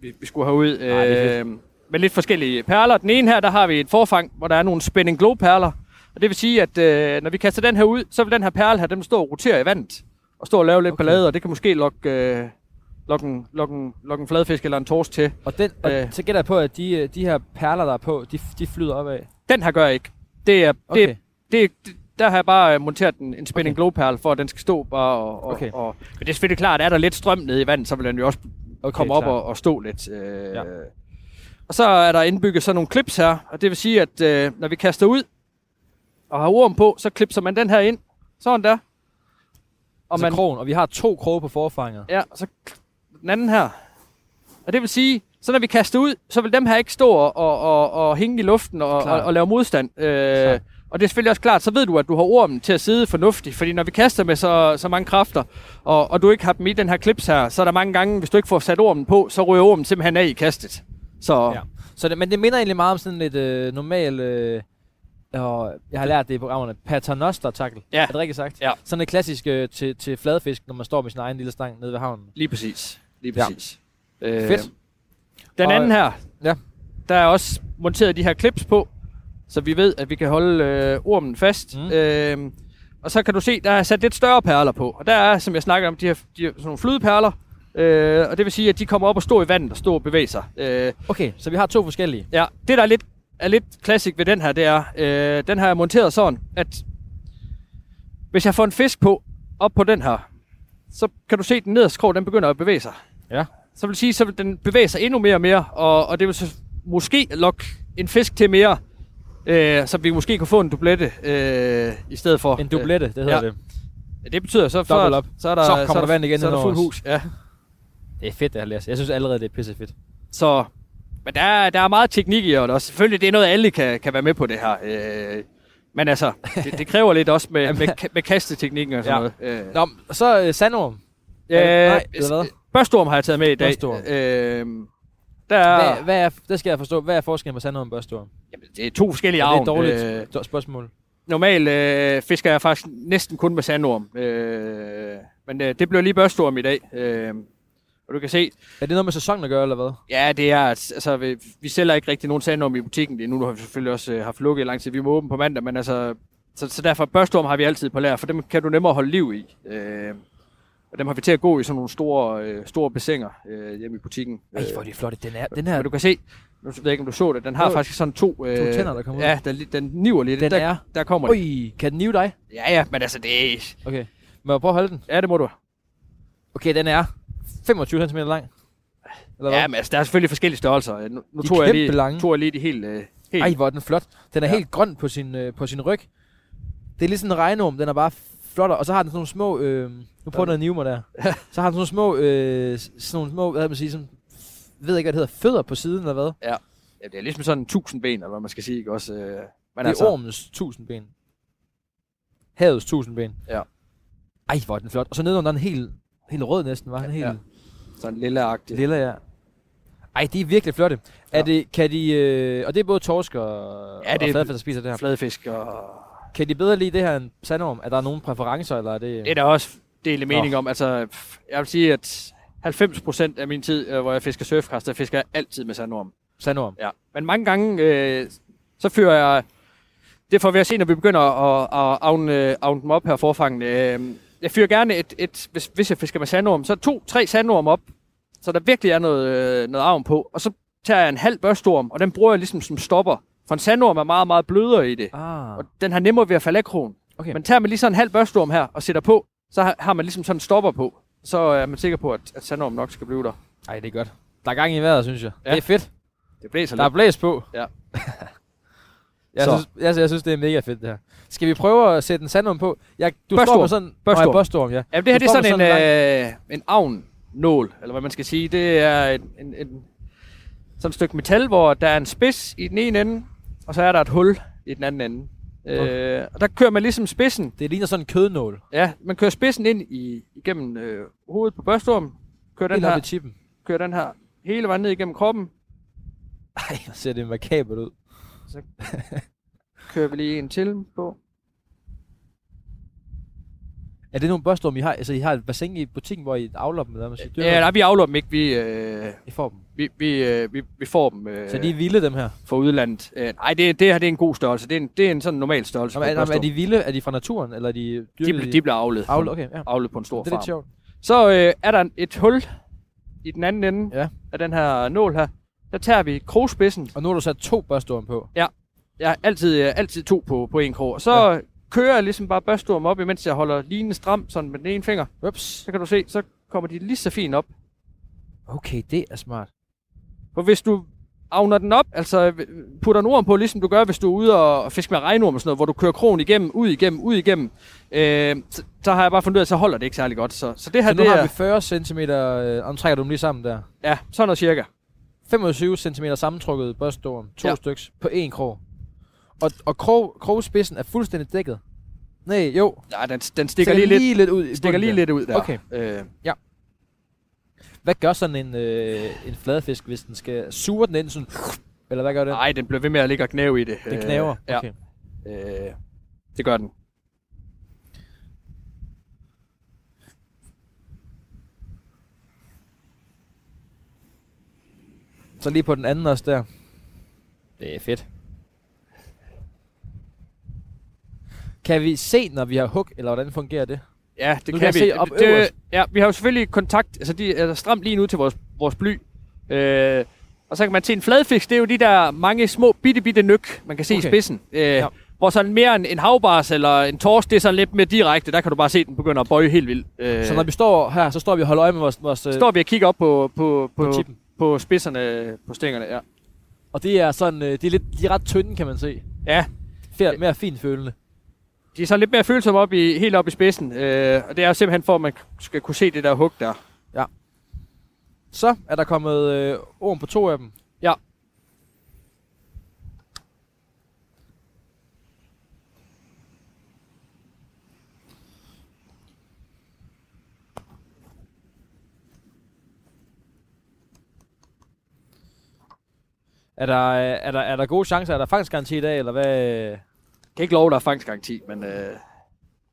vi, vi skulle herud.
Ej, det er
Øh, med lidt forskellige perler. Den ene her, der har vi et forfang, hvor der er nogle spinning glow perler. Og det vil sige, at øh, når vi kaster den her ud, så vil den her perle her, den stå og rotere i vandet. Og stå og lave lidt
Okay.
ballade, og det kan måske lokke, øh, lokke, en, lokke, en, lokke en fladfisk eller en torsk til.
Og, den, og
Øh.
så gætter jeg på, at de, øh, de her perler, der er på, de, de flyder opad.
Den her gør jeg ikke. Det er,
Okay.
det, det, det, der har jeg bare øh, monteret en, en spinning
Okay.
okay. glow perle, for at den skal stå bare og, og,
Okay.
og, Men det er selvfølgelig klart, at er der lidt strøm nede i vandet, så vil den jo også
Okay,
komme op
klart.
og, og stå lidt. Øh,
Ja.
Og så er der indbygget sådan nogle clips her, og det vil sige, at øh, når vi kaster ud og har orm på, så klipser man den her ind. Sådan der. Og,
Og,
man,
krogen, og vi har to kroge på forfanget.
ja, og så den anden her. Og det vil sige, så når vi kaster ud, så vil dem her ikke stå og, og, og, hænge i luften og, og, og lave modstand. Øh. Og det er selvfølgelig også klart, så ved du, at du har ormen til at sidde fornuftigt. Fordi når vi kaster med så, så mange kræfter, og, og du ikke har dem i den her klips her, så er der mange gange, hvis du ikke får sat ormen på, så ryger ormen simpelthen af i kastet. Så
Ja. Så det, men det minder egentlig meget om sådan lidt øh, normal... Øh, og jeg har lært det i programmerne. Paternoster tackle.
Ja.
Er det rigtigt sagt?
Ja.
Sådan et klassisk øh, til, til fladfisk, når man står med sin egen lille stang nede ved havnen.
lige præcis. Lige
Ja.
præcis. Øh,
Fedt.
Den
Og-
anden her,
Ja.
der er også monteret de her clips på, så vi ved, at vi kan holde øh, ormen fast.
Mm.
Øh, og så kan du se, der er sat lidt større perler på. Og der er, som jeg snakker om, de her, de her sådan nogle flydeperler. Øh, og det vil sige, at de kommer op og står i vandet og står og bevæger sig. Øh,
Okay, så vi har to forskellige.
ja, det der er lidt, er lidt classic ved den her, det er, øh, den her er monteret sådan, at hvis jeg får en fisk på, op på den her, så kan du se, at den nederste krog, den begynder at bevæge sig.
Ja.
Så vil sige, så vil den bevæge sig endnu mere og mere, og, og det vil så måske lokke en fisk til mere, øh, så vi måske kan få en dublette øh, i stedet for.
En dublette, det hedder
ja.
det.
Øh, det betyder så, så,
op.
så er der,
Så kommer
er
der vand igen
så er der fuld hus. Ja.
Det er fedt, det her. Jeg synes allerede, det er pisse fedt.
Så, men der er, der er meget teknik i også. Selvfølgelig, det er noget, alle kan, kan være med på det her. Øh, men altså, det, det kræver lidt også med, [LAUGHS] med, med kasteteknikken og sådan
Ja.
noget. Øh,
Nå, så øh, sandorm.
øh,
nej, eller hvad?
Børstorm har jeg taget med i dag.
Børstorm.
Øh, der er,
Hvad, hvad er, det skal jeg forstå. Hvad er forskellen på sandorm og børstorm?
jamen, det er to forskellige
Ja, det er et dårligt
Øh,
spørgsmål.
normalt øh, fisker jeg faktisk næsten kun med sandorm. Øh, men øh, det bliver lige børstorm i dag. Øh, og du kan se,
Er det noget med sæsonen at gøre, eller hvad?
Ja, det er, altså, vi, vi sælger ikke rigtig nogen sandorm i butikken lige nu. Nu har vi selvfølgelig også øh, haft lukket i lang tid. Vi må åbne på mandag, men altså, så, så derfor børstorm har vi altid på lager, for dem kan du nemmere holde liv i. Øh, dem har vi til at gå i sådan nogle store, øh, store bassiner øh, hjemme i butikken.
Ej, hvor er de flotte. Den, er, den her,
Men du kan se, nu ved jeg ikke, om du så det, den har
Jo.
faktisk sådan to... Øh,
tænder, der kommer ud.
Ja, den, den niver lidt.
Den
der,
er-
Der kommer.
Ui, kan den nive dig?
Ja, ja, men altså, det er...
Okay. Må jeg prøve at holde den?
Ja, det må du.
Okay, den er 25 cm lang. Eller hvad?
Ja, men altså, der er selvfølgelig forskellige størrelser. Nu, nu tog, jeg lige,
lange.
tog jeg lige de helt... Øh, helt
Ej, hvor er den flot. Den er
Ja.
helt grøn på sin, øh, på sin ryg. Det er ligesom en regnorm. Den er bare flot. Og så har den sådan nogle små... Øh, nu prøver den at mig der. [LAUGHS] så har den sådan nogle små... Øh, sådan nogle små... Hvad man sige? Sådan, ved ikke, hvad det hedder. Fødder på siden, eller hvad?
Ja, det er ligesom sådan en tusind ben, eller hvad man skal sige, ikke også? Øh, men
det
altså,
er ormens tusindben. Havets tusindben.
Ja.
Ej, hvor er den flot. Og så nedenunder den helt, helt rød næsten, var den helt
Ja. sådan lille agtig.
lilla, ja. Ej, de er virkelig flotte. Ja.
Ja.
Er det, kan de, øh, og det er både torsk og,
Ja,
ja,
det er-
og fladfisk, der spiser det her.
Fladfisk og...
Kan de bedre lide det her end sandorm? Er der nogen præferencer, eller er det...
Det er der også dele mening om. Altså, jeg vil sige, at 90% af min tid, øh, hvor jeg fisker surfkast, der fisker jeg altid med sandorm.
Sandorm.
Ja. Men mange gange, øh, så fører jeg... Det får vi at se, når vi begynder at, at avne, avne dem op her forfangen. Øh, jeg fyrer gerne et, et hvis, hvis jeg fisker med sandorm, så to-tre sandorm op, så der virkelig er noget, øh, noget avn på. Og så tager jeg en halv børstorm, og den bruger jeg ligesom som stopper. For en sandorm er meget, meget blødere i det.
Ah,
Og den har nemmere ved at falde af krogen.
okay.
Men tager man lige sådan en halv børstorm her og sætter på, så har, man ligesom sådan en stopper på. Så er man sikker på, at, at sandorm nok skal blive der.
Ej, det er godt. Der er gang i vejret, synes jeg.
Ja.
Det er fedt.
Det blæser
Der er
lidt.
blæs på.
Ja. [LAUGHS]
jeg,
Så.
synes, jeg, jeg synes, det er mega fedt, det her. Skal vi prøve at sætte en sandorm på? Jeg, du står
Børstorm.
med sådan...
Børstorm.
Nej, børstorm, ja.
Ja, det her det er
står
sådan,
med
en, øh, en avnnål, eller hvad man skal sige. Det er en, en, en, sådan et stykke metal, hvor der er en spids i den ene ende, og så er der et hul i den anden ende. Øh, og der kører man ligesom spidsen.
Det ligner sådan en kødnål.
Ja, man kører spidsen ind i, igennem øh, hovedet på børstorm. Kører den,
Helt
her,
chippen.
kører den her hele vejen ned igennem kroppen.
Ej, hvor ser det makabert ud.
Kører vi lige en til på.
Er det nogle børstorm, I har? Altså, I har et bassin i butikken, hvor I aflopper dem, eller siger?
Ja, nej, vi afløber dem ikke. Vi, øh,
I får dem.
vi, vi, øh, vi, vi får dem øh,
Så de er vilde, dem her?
fra udlandet. Øh, nej, det, det her det er en god størrelse. Det er en, det er en sådan normal størrelse.
Nå, men,
på
er, er de vilde? Er de fra naturen, eller er de
de,
dyrket?
bl- de bliver avlet.
Avl, okay, ja.
Avlet på en stor
Det er lidt
farm.
sjovt.
Så øh, er der et hul i den anden ende
Ja.
af den her nål her. Der tager vi krogspidsen.
Og nu har du sat to børstorm på.
Jeg har altid, øh, altid to på, på en krog. Og så ja. Kører jeg ligesom bare børstorm op, imens jeg holder linen stram sådan med den ene finger.
Ups.
Så kan du se, så kommer de lige så fint op.
Okay, det er smart.
For hvis du avner den op, altså putter en orm på, ligesom du gør, hvis du er ude og fisker med regnorm og sådan noget, hvor du kører krogen igennem, ud igennem, ud igennem, øh, så, så, har jeg bare fundet ud af, at så holder det ikke særlig godt. Så, så det her,
Så nu
det
har
er,
vi 40 cm, øh, og nu trækker du dem lige sammen der.
ja, sådan noget cirka.
25 cm sammentrukket børstorm, to
ja.
styks, på én krog. Og, og krog, krogspidsen er fuldstændig dækket. Nej, jo.
Ja, den, den stikker lige,
lige lidt ud.
lidt, stikker
bunden
lige
der.
lidt ud der.
Okay.
Øh,
Hvad gør sådan en, øh, en fladfisk, hvis den skal suge den ind sådan... Eller hvad gør den?
nej, den bliver ved med at ligge og knæve i det.
Den knæver?
Øh,
Okay.
Ja, øh, det gør den.
Så lige på den anden også der. Det er fedt. Kan vi se, når vi har hug, eller hvordan fungerer det?
Ja, det
Nu
kan,
kan
vi.
se op
det,
øverst.
ja, vi har jo selvfølgelig kontakt, altså de er stramt lige nu til vores, vores bly. Øh, og så kan man se en fladfisk, det er jo de der mange små bitte bitte nyk, man kan se
Okay.
i spidsen. Øh,
Ja.
Hvor sådan mere en, en havbars eller en torsk, det er sådan lidt mere direkte, der kan du bare se, den begynder at bøje helt vildt. Øh,
Så når vi står her, så står vi og holder øje med vores... vores øh,
står vi og kigger op på, på,
på
på,
tippen.
på spidserne på stængerne, ja.
Og det er sådan, øh, de er, lidt, de er ret tynde, kan man se.
Ja,
Fær, mere fint følende.
De er så lidt mere følsomme op i, helt op i spidsen, øh, og det er simpelthen for, at man skal kunne se det der hug der.
Så er der kommet øh, orm på to af dem.
Ja.
Er der, øh, er der, er der gode chancer? Er der fangstgaranti i dag, eller hvad?
Jeg kan ikke love, der er fangstgaranti, men... Øh,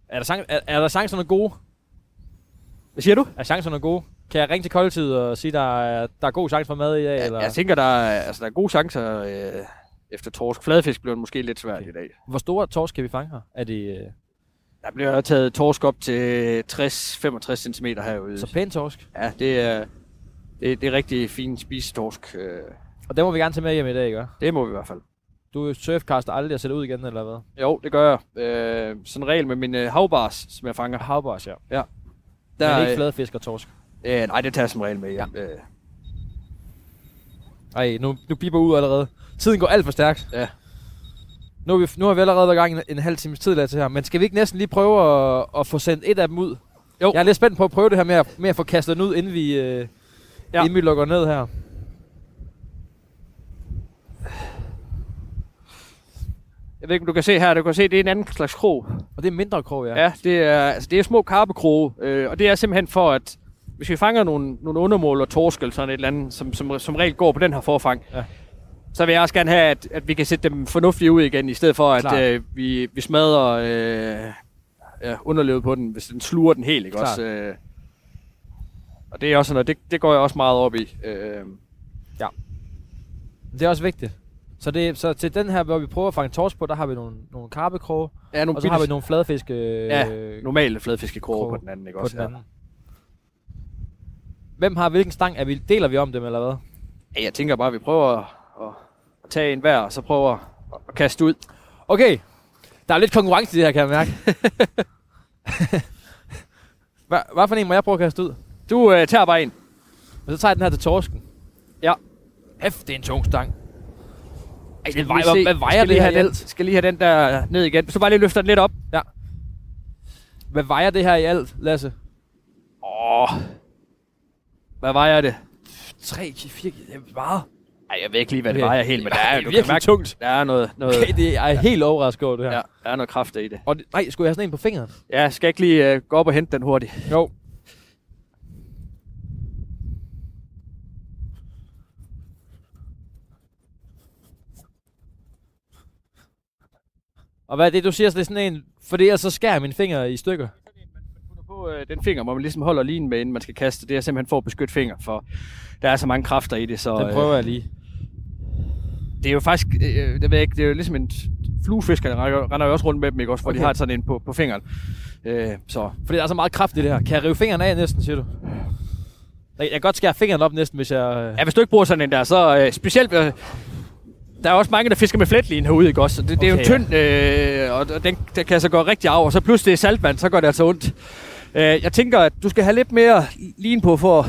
Er der, chan- er, er der chancerne gode?
hvad siger du?
Er chancerne gode? Kan jeg ringe til koldtid og sige, der er, der er god chance for mad i dag?
Ja,
eller?
jeg tænker, der er, altså, der er gode chancer øh, efter torsk. Fladfisk bliver måske lidt svært
Okay.
i dag.
Hvor store torsk kan vi fange her? Er det øh,
Der bliver taget torsk op til 60-65 cm herude.
så pæn torsk?
Ja, det er, det, det er rigtig fint spisetorsk. Øh,
Og det må vi gerne tage med hjem i dag, ikke?
det må vi i hvert fald.
Du surfcaster aldrig at sætte ud igen, eller hvad?
Jo, det gør jeg. Øh, sådan en regel med min øh, havbars, som jeg fanger.
Havbars, ja.
Der,
Men ikke
øh,
fladfisk og torsk.
øh, nej, det tager jeg som regel med hjem. Ja. Øh,
Ej, nu, nu biber ud allerede. Tiden går alt for stærkt.
Ja.
Nu, er vi, nu har vi allerede været i gang en, en halv times tid der til her. Men skal vi ikke næsten lige prøve at, at få sendt et af dem ud?
Jo.
Jeg er lidt spændt på at prøve det her med at, med at få kastet den ud, inden vi, øh, ja.
Ja.
inden vi lukker ned her.
Jeg ved ikke, om du kan se her. Du kan se, det er en anden slags krog.
Og det er mindre krog, ja.
Ja, det er, altså, det er små karpekroge, øh, og det er simpelthen for, at hvis vi fanger nogle, nogle undermål og torsk eller sådan et eller andet, som, som, som regel går på den her forfang,
Ja.
så vil jeg også gerne have, at, at vi kan sætte dem fornuftigt ud igen, i stedet for,
Klart.
at øh, vi, vi smadrer øh, ja, underlevet på den, hvis den sluger den helt, ikke
Klart.
også? Øh, og det er også noget, det, det går jeg også meget op i. Øh,
Det er også vigtigt. Så, det, så til den her, hvor vi prøver at fange torsk på, der har vi nogle, nogle karpekroge,
ja, nogle
og så har vi nogle fladfisk øh,
Ja, normale fladfiskekroge
krog
på den anden, ikke
på
også?
den anden. Hvem har hvilken stang? Er vi, deler vi om dem, eller hvad?
Ja, jeg tænker bare, at vi prøver at, at, tage en hver, og så prøver at, at kaste ud.
Okay, der er lidt konkurrence i det her, kan jeg mærke. [LAUGHS] Hvad, hvad for en må jeg prøve at kaste ud?
Du øh, tager bare en.
Og så tager jeg den her til torsken.
Ja.
Hæft, det er en tung stang. Ej, det vejer, hvad, hvad vejer
Skal
det her
den,
alt?
Skal lige have den der ned igen. Du bare lige løfter den lidt op.
Hvad vejer det her i alt, Lasse?
Åh. Hvad vejer det?
3, 4, det er meget.
Ej, jeg ved ikke lige, hvad det
Okay.
vejer helt, men der er,
Det er
du kan
virkelig
mærke,
tungt.
der er noget, [LAUGHS] noget
Okay, det er helt overrasket over det her.
ja, der er noget kraft i det.
Og det, nej, skulle jeg have sådan en på fingeren?
Ja, skal jeg ikke lige uh, gå op og hente den hurtigt?
Jo. Og hvad er det, du siger, så det er sådan en... For det er så skærer mine fingre i stykker.
På øh, den finger, hvor man ligesom holder linen med, inden man skal kaste. Det er simpelthen for at beskytte finger, for der er så mange kræfter i det. Så,
Den prøver jeg lige.
Øh, det er jo faktisk, øh, det ved jeg ikke, det er jo ligesom en fluefisker, der render, jo også rundt med dem, ikke også? Hvor okay.
Okay.
de har sådan en på, på fingeren. Øh, så
Fordi der er så meget kraft i det her. Kan jeg rive fingeren af næsten, siger du? Jeg kan godt skære fingeren op næsten, hvis jeg...
Ja, hvis du ikke bruger sådan en der, så øh, specielt... Øh, der er også mange, der fisker med fletlin herude, ikke også? Så Det, det er jo
Okay,
tynd, øh, og den, den kan så gå rigtig af, og så pludselig er saltvand, så går det altså ondt. Øh, jeg tænker, at du skal have lidt mere lin på for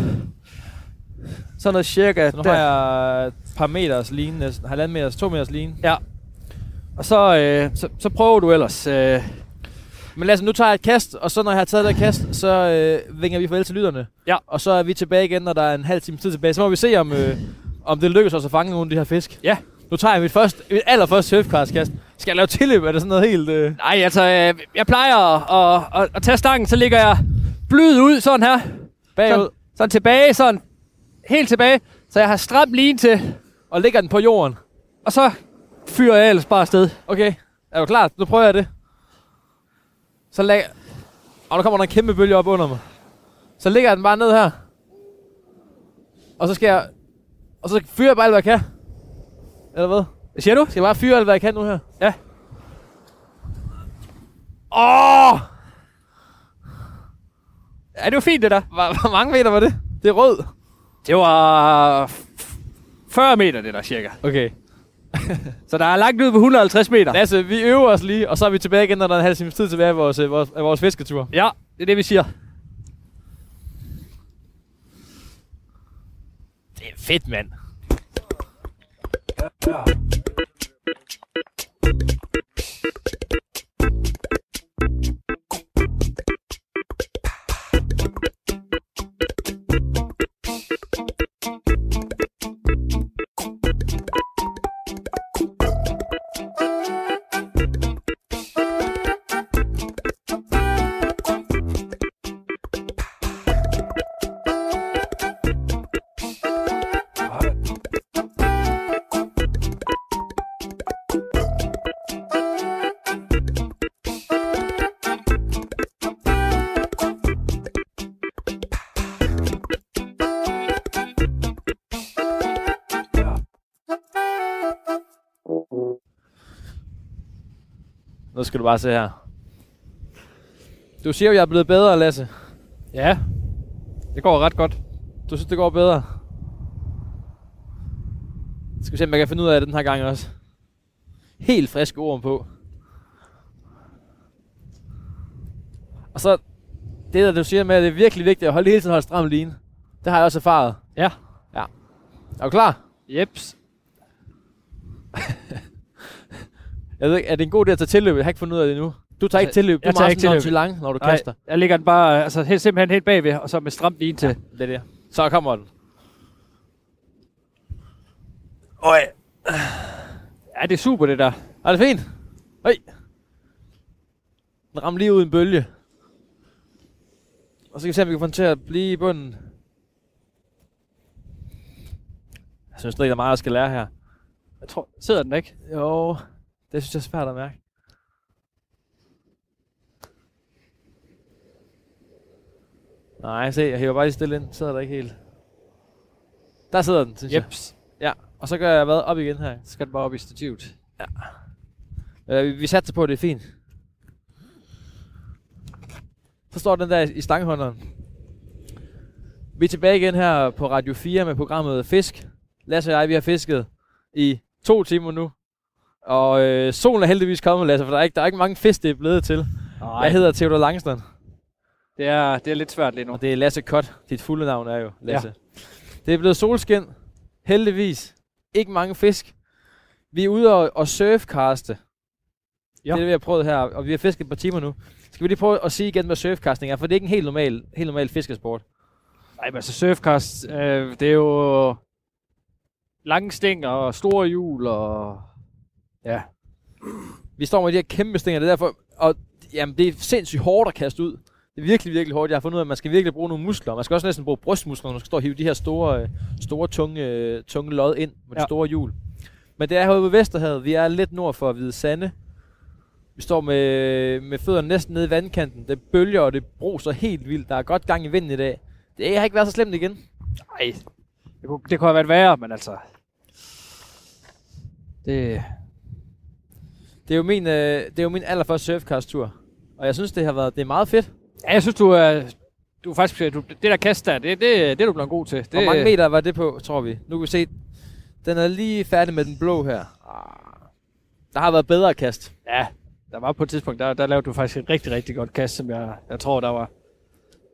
sådan noget cirka
Så nu
der.
har jeg et par meters line næsten. Halvanden meters, to meters line.
Ja. Og så, øh, så, så prøver du ellers. Øh,
Men Lasse, nu tager jeg et kast, og så når jeg har taget det kast, så øh, vinger vi farvel til lytterne.
Ja.
Og så er vi tilbage igen, når der er en halv time tid tilbage. Så må vi se, om, øh, om det lykkes os at fange nogle af de her fisk.
ja,
Nu tager jeg mit, første, mit allerførste surfcast-kast. Skal jeg lave tilløb? Er det sådan noget helt... Øh...
Nej, altså, øh, jeg plejer at, at, at, at tage stangen, så ligger jeg blød ud sådan her.
Bagud.
Sådan, sådan tilbage, sådan helt tilbage. Så jeg har stram lin til,
Og ligger den på jorden.
og så fyrer jeg ellers bare afsted.
Okay. Er du klar? Nu prøver jeg det. Så lægger... Og der kommer der en kæmpe bølge op under mig. Så ligger jeg den bare ned her. Og så skal jeg... Og så fyrer jeg bare alt, hvad jeg kan. Eller hvad?
Hvad siger du?
Skal jeg bare fyre alt, hvad jeg kan nu her?
Ja.
Åh!
Ja, det var fint, det der.
Hvor, hvor mange meter var det? Det er rød.
Det var f- 40 meter, det der cirka.
Okay. [LAUGHS]
Så der er langt ud på 150 meter.
Lasse, vi øver os lige, og så er vi tilbage igen, når der er en halv times tid tilbage af vores, øh, vores, af vores fisketur.
Ja, det er det, vi siger.
Det er fedt, mand. Yeah. Nu skal du bare se her. Du siger jo, jeg er blevet bedre, Lasse.
Ja, det går ret godt.
Du synes, det går bedre? Skal vi se, om jeg kan finde ud af det den her gang også. Helt friske ord på. Og så, det der du siger med, at det er virkelig vigtigt at holde hele tiden holde stram line. Det har jeg også erfaret.
Ja.
Er du klar?
Jeps.
Jeg ved ikke, er det en god idé at tage tilløb? Jeg har ikke fundet ud af det endnu. Du tager ikke
Altså,
tilløb. Du
jeg
er
tager
meget
ikke tilløb.
lang, når du
Nej,
kaster.
jeg ligger den bare altså, helt, simpelthen helt bagved, og så med stramt lin til.
Det er det. Så kommer den.
Øj. Ja, det er super, det der.
Er det fint? Høj. Den rammer lige ud i en bølge. Og så kan vi se, om vi kan få den til at blive i bunden. Jeg synes stadig, der er meget, der skal lære her.
Jeg tror, sidder den ikke?
Jo, det synes jeg er svært at mærke. Nej, se, jeg hæver bare lige stille ind. Sidder der ikke helt. Der sidder den, synes
Jeps.
jeg. Ja, og så gør jeg hvad op igen her.
Så skal den bare op i stativet.
Øh, vi, vi satser på, at det er fint. Så står den der i stanghånderen. Vi er tilbage igen her på Radio 4 med programmet Fisk. Lasse og jeg, vi har fisket i to timer nu. Og øh, solen er heldigvis kommet, Lasse, for der er ikke, der er ikke mange fisk, det er blevet til.
Nej,
Jeg hedder Theodor Langstrand,
det er, det er lidt svært lige nu.
og det er Lasse Kott. Dit fulde navn er jo Lasse. Ja. Det er blevet solskin. Heldigvis. Ikke mange fisk. Vi er ude og, og surfcaste.
Ja.
Det er det, vi har prøvet her, og vi har fisket et par timer nu. Skal vi lige prøve at sige igen, hvad surfcasting er, for det er ikke en helt normal, helt normal fiskesport.
Nej, men altså surfcast, øh, det er jo lange stænger og store hjul og... Ja.
Vi står med de her kæmpe stænger, det er derfor, og jamen, det er sindssygt hårdt at kaste ud. Det er virkelig, virkelig hårdt. Jeg har fundet ud af, at man skal virkelig bruge nogle muskler. Man skal også næsten bruge brystmuskler, når man skal stå og hive de her store, øh, store tunge, øh, tunge lod ind med de
Ja.
store hjul. Men det er herude ved Vesterhavet. Vi er lidt nord for Hvide Sande. Vi står med, med fødderne næsten nede i vandkanten. Det bølger, og det bruser helt vildt. Der er godt gang i vinden i dag. Det har ikke været så slemt igen.
Nej, det kunne, det kunne have været værre, men altså... Det,
Det er jo min, øh, det er jo min allerførste surfcast-tur. Og jeg synes, det har været det er meget fedt.
ja, jeg synes, du er... Du er faktisk... Du, det der kast der, det, det, det er du blevet god til. Det,
Hvor mange meter var det på, tror vi? Nu kan vi se, den er lige færdig med den blå her. Ah. Der har været bedre kast.
Ja, der var på et tidspunkt, der, der lavede du faktisk et rigtig, rigtig godt kast, som jeg, jeg tror, der var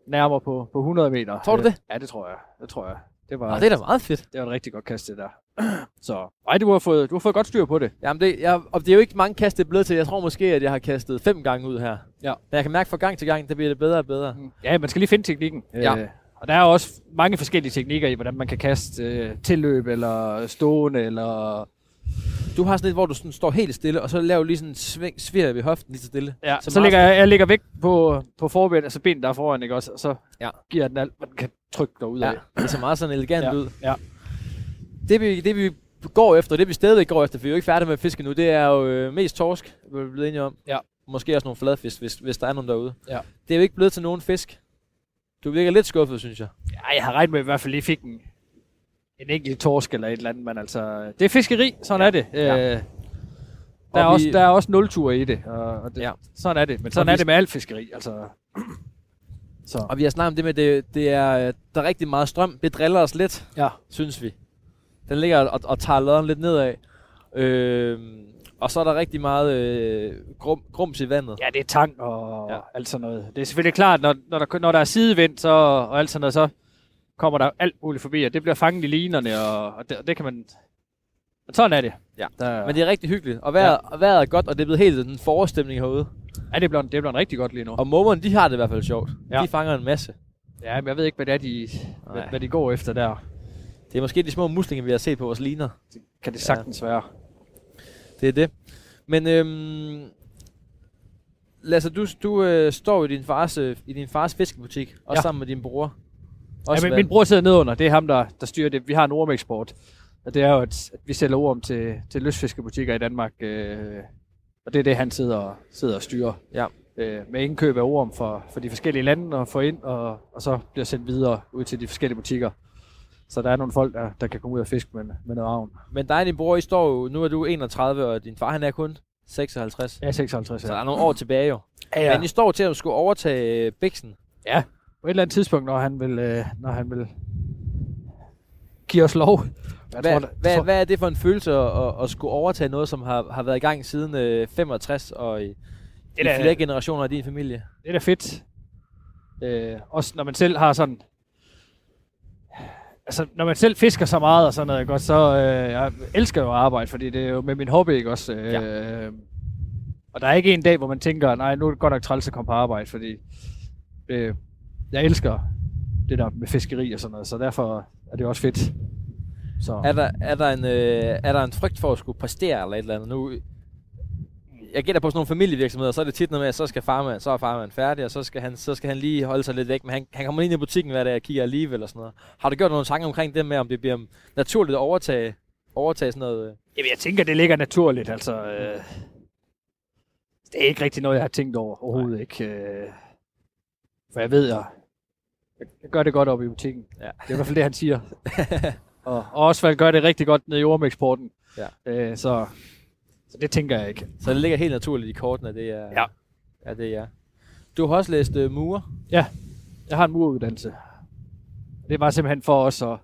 nærmere på, på 100 meter.
Tror du det?
Ja, det tror jeg. Det tror jeg. Det var,
Og det er da meget fedt.
det var et rigtig godt kast, det der. [CLEARS THROAT] Så, ej, du har fået, du har fået godt styr på det.
Jamen det, jeg, og det er jo ikke mange kast, det er blevet til. Jeg tror måske, at jeg har kastet fem gange ud her.
Ja.
Men jeg kan mærke fra gang til gang, det bliver det bedre og bedre.
Ja, man skal lige finde teknikken.
Ja.
Øh, og der er også mange forskellige teknikker i, hvordan man kan kaste øh, tilløb, eller stående, eller
Du har sådan et, hvor du sådan står helt stille, og så laver du lige sådan en sving, svir ved hoften lige så stille.
Ja,
Så
så, ligger jeg, jeg ligger væk på, på forbenet, altså benet der er foran, ikke også? Og så
Ja.
giver den alt, hvad den kan trykke derud
Ja,
af.
det ser meget sådan elegant
Ja,
ud.
ja.
Det vi, det vi går efter, det vi stadigvæk går efter, for vi er jo ikke færdige med at fiske nu, det er jo øh, mest torsk, vi er blevet enige om.
Ja.
Måske også nogle fladfisk, hvis, hvis der er nogen derude.
Ja.
Det er jo ikke blevet til nogen fisk. Du virker lidt skuffet, synes jeg.
Ja, jeg har regnet med, at vi i hvert fald lige fik en, en enkelt torsk eller et eller andet, men altså, det er fiskeri, sådan
Ja.
er det.
Ja.
Øh, der, er
Og
også,
vi-
der er også nultur i det, og, og det,
Ja.
sådan er det. Men sådan
vi-
er det med alt fiskeri, altså. [CLEARS THROAT] Så.
Og vi har snakket om det med, det, det er, øh, der er rigtig meget strøm. Det driller os lidt,
Ja.
synes vi. Den ligger og, og tager lodden lidt nedad. Øh, og så er der rigtig meget øh, grum, grums i vandet.
Ja, det er tang og
Ja.
alt sådan noget. Det er selvfølgelig klart, når, når, der, når der er sidevind så, og alt sådan noget, så kommer der alt muligt forbi, og det bliver fanget i linerne, og, og, det, og det kan man... Men sådan er det.
Ja.
Der,
Men det er rigtig hyggeligt. Og vejret, ja. vejret er godt, og det er blevet helt en forestemning herude.
ja, det bliver, det bliver rigtig godt lige nu.
Og mågerne, de har det i hvert fald sjovt. Ja. De fanger en masse.
Ja, men jeg ved ikke, hvad det er, de, hvad, hvad de går efter der.
Det er måske de små muslinger, vi har set på vores liner.
Kan det sagtens være.
Det er det. Men øhm, Lasse, du, du øh, står i din fars, øh, i din fars fiskebutik, og ja.
Ja.
sammen med din bror.
Ja,
Også
men,
hvad-
min bror sidder nedunder. Det er ham, der, der styrer det. Vi har en ormeksport. Og det er jo, at, at vi sælger orm til, til lystfiskebutikker i Danmark. Øh, og det er det, han sidder, og- sidder og styrer.
Ja.
Øh, med indkøb af orm for, for de forskellige lande og få ind, og, og så bliver sendt videre ud til de forskellige butikker. Så der er nogle folk, der, der kan komme ud og fiske med, med noget avn.
Men dig og din bror, I står jo, nu er du 31, og din far han er kun 56.
Ja, 56.
Så der
Ja.
er nogle år tilbage jo.
Ja,
Men I står til at skulle overtage øh, Bixen.
ja. På et eller andet tidspunkt, når han vil, øh, når han vil give os lov. Jeg
Hvad,
tror, der-
hvad,
tror-
hvad er det for en følelse at, at, at skulle overtage noget, som har, har været i gang siden øh, 65 og i, i
Det er da-
flere generationer af din familie?
Det er da fedt. Øh, også når man selv har sådan... Altså, når man selv fisker så meget og sådan noget, også, så øh, jeg elsker jo at arbejde, fordi det er jo med min hobby, ikke også? Øh,
Ja.
Og der er ikke en dag, hvor man tænker, nej, nu er det godt nok træls at komme på arbejde, fordi øh, jeg elsker det der med fiskeri og sådan noget, så derfor er det også fedt. Så.
Er der, er, der en, øh, er der en frygt for at skulle præstere eller et eller andet? Nu, jeg gætter på sådan nogle familievirksomheder, så er det tit noget med, at så skal farmand, så er farmand færdig, og så skal han, så skal han lige holde sig lidt væk, men han, han kommer ind i butikken hver dag og kigger alligevel og sådan noget. Har du gjort nogle tanker omkring det med, om det bliver naturligt at overtage, overtage sådan noget? øh?
Jamen, jeg tænker, det ligger naturligt, altså... Øh, det er ikke rigtig noget, jeg har tænkt over overhovedet, ikke? Øh, for jeg ved, jeg, jeg gør det godt op i butikken.
Ja.
Det er i hvert fald det, han siger. [LAUGHS] og, og Osvald gør det rigtig godt nede i ormeksporten.
Ja.
Øh, så, så det tænker jeg ikke.
Så det ligger helt naturligt i kortene, at det er,
Ja.
ja, det er. Du har også læst uh, mure.
Jeg har en muruddannelse. Det var simpelthen for os at...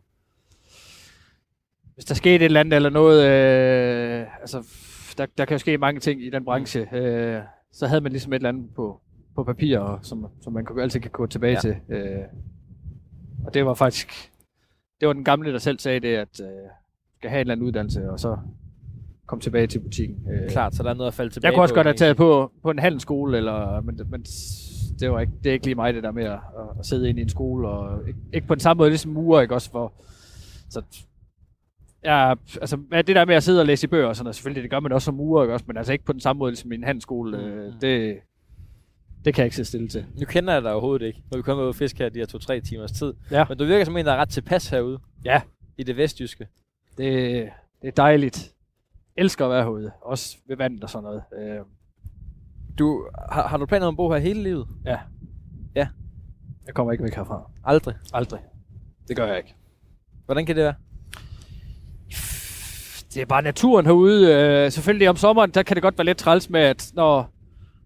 Hvis der skete et eller andet eller noget... Øh, altså, der, der kan jo ske mange ting i den branche. Øh, så havde man ligesom et eller andet på, på papir, og, som, som man kunne, altid kan gå tilbage
Ja.
ja. til. Øh, og det var faktisk... Det var den gamle, der selv sagde det, at øh, skal have en eller anden uddannelse, og så komme tilbage til butikken. Øh,
Klart, så der er noget at falde tilbage
jeg kunne også godt have taget på, på en handelsskole, eller, men, men det, var ikke, det er ikke lige mig, det der med at, at sidde inde i en skole, og ikke, ikke på den samme måde ligesom murer, ikke også for, så, ja, altså det der med at sidde og læse i bøger og sådan noget, selvfølgelig, det gør man også som murer, ikke også, men altså ikke på den samme måde ligesom i en handelsskole, øh,
Mm.
det, det kan jeg ikke sidde stille til.
Nu kender jeg dig overhovedet ikke, når vi kommer ud og fiske her de her to-tre timers tid.
Ja.
Men du virker som en, der er ret tilpas herude.
Ja.
I det vestjyske.
Det, det er dejligt. Elsker at være herude, også ved vandet og sådan noget. Øh,
Du, har, har du planer om at bo her hele livet?
ja.
Ja.
Jeg kommer ikke væk herfra.
Aldrig.
Aldrig. Det gør jeg ikke.
Hvordan kan det være?
det er bare naturen herude. Øh, selvfølgelig om sommeren, der kan det godt være lidt træls med, at når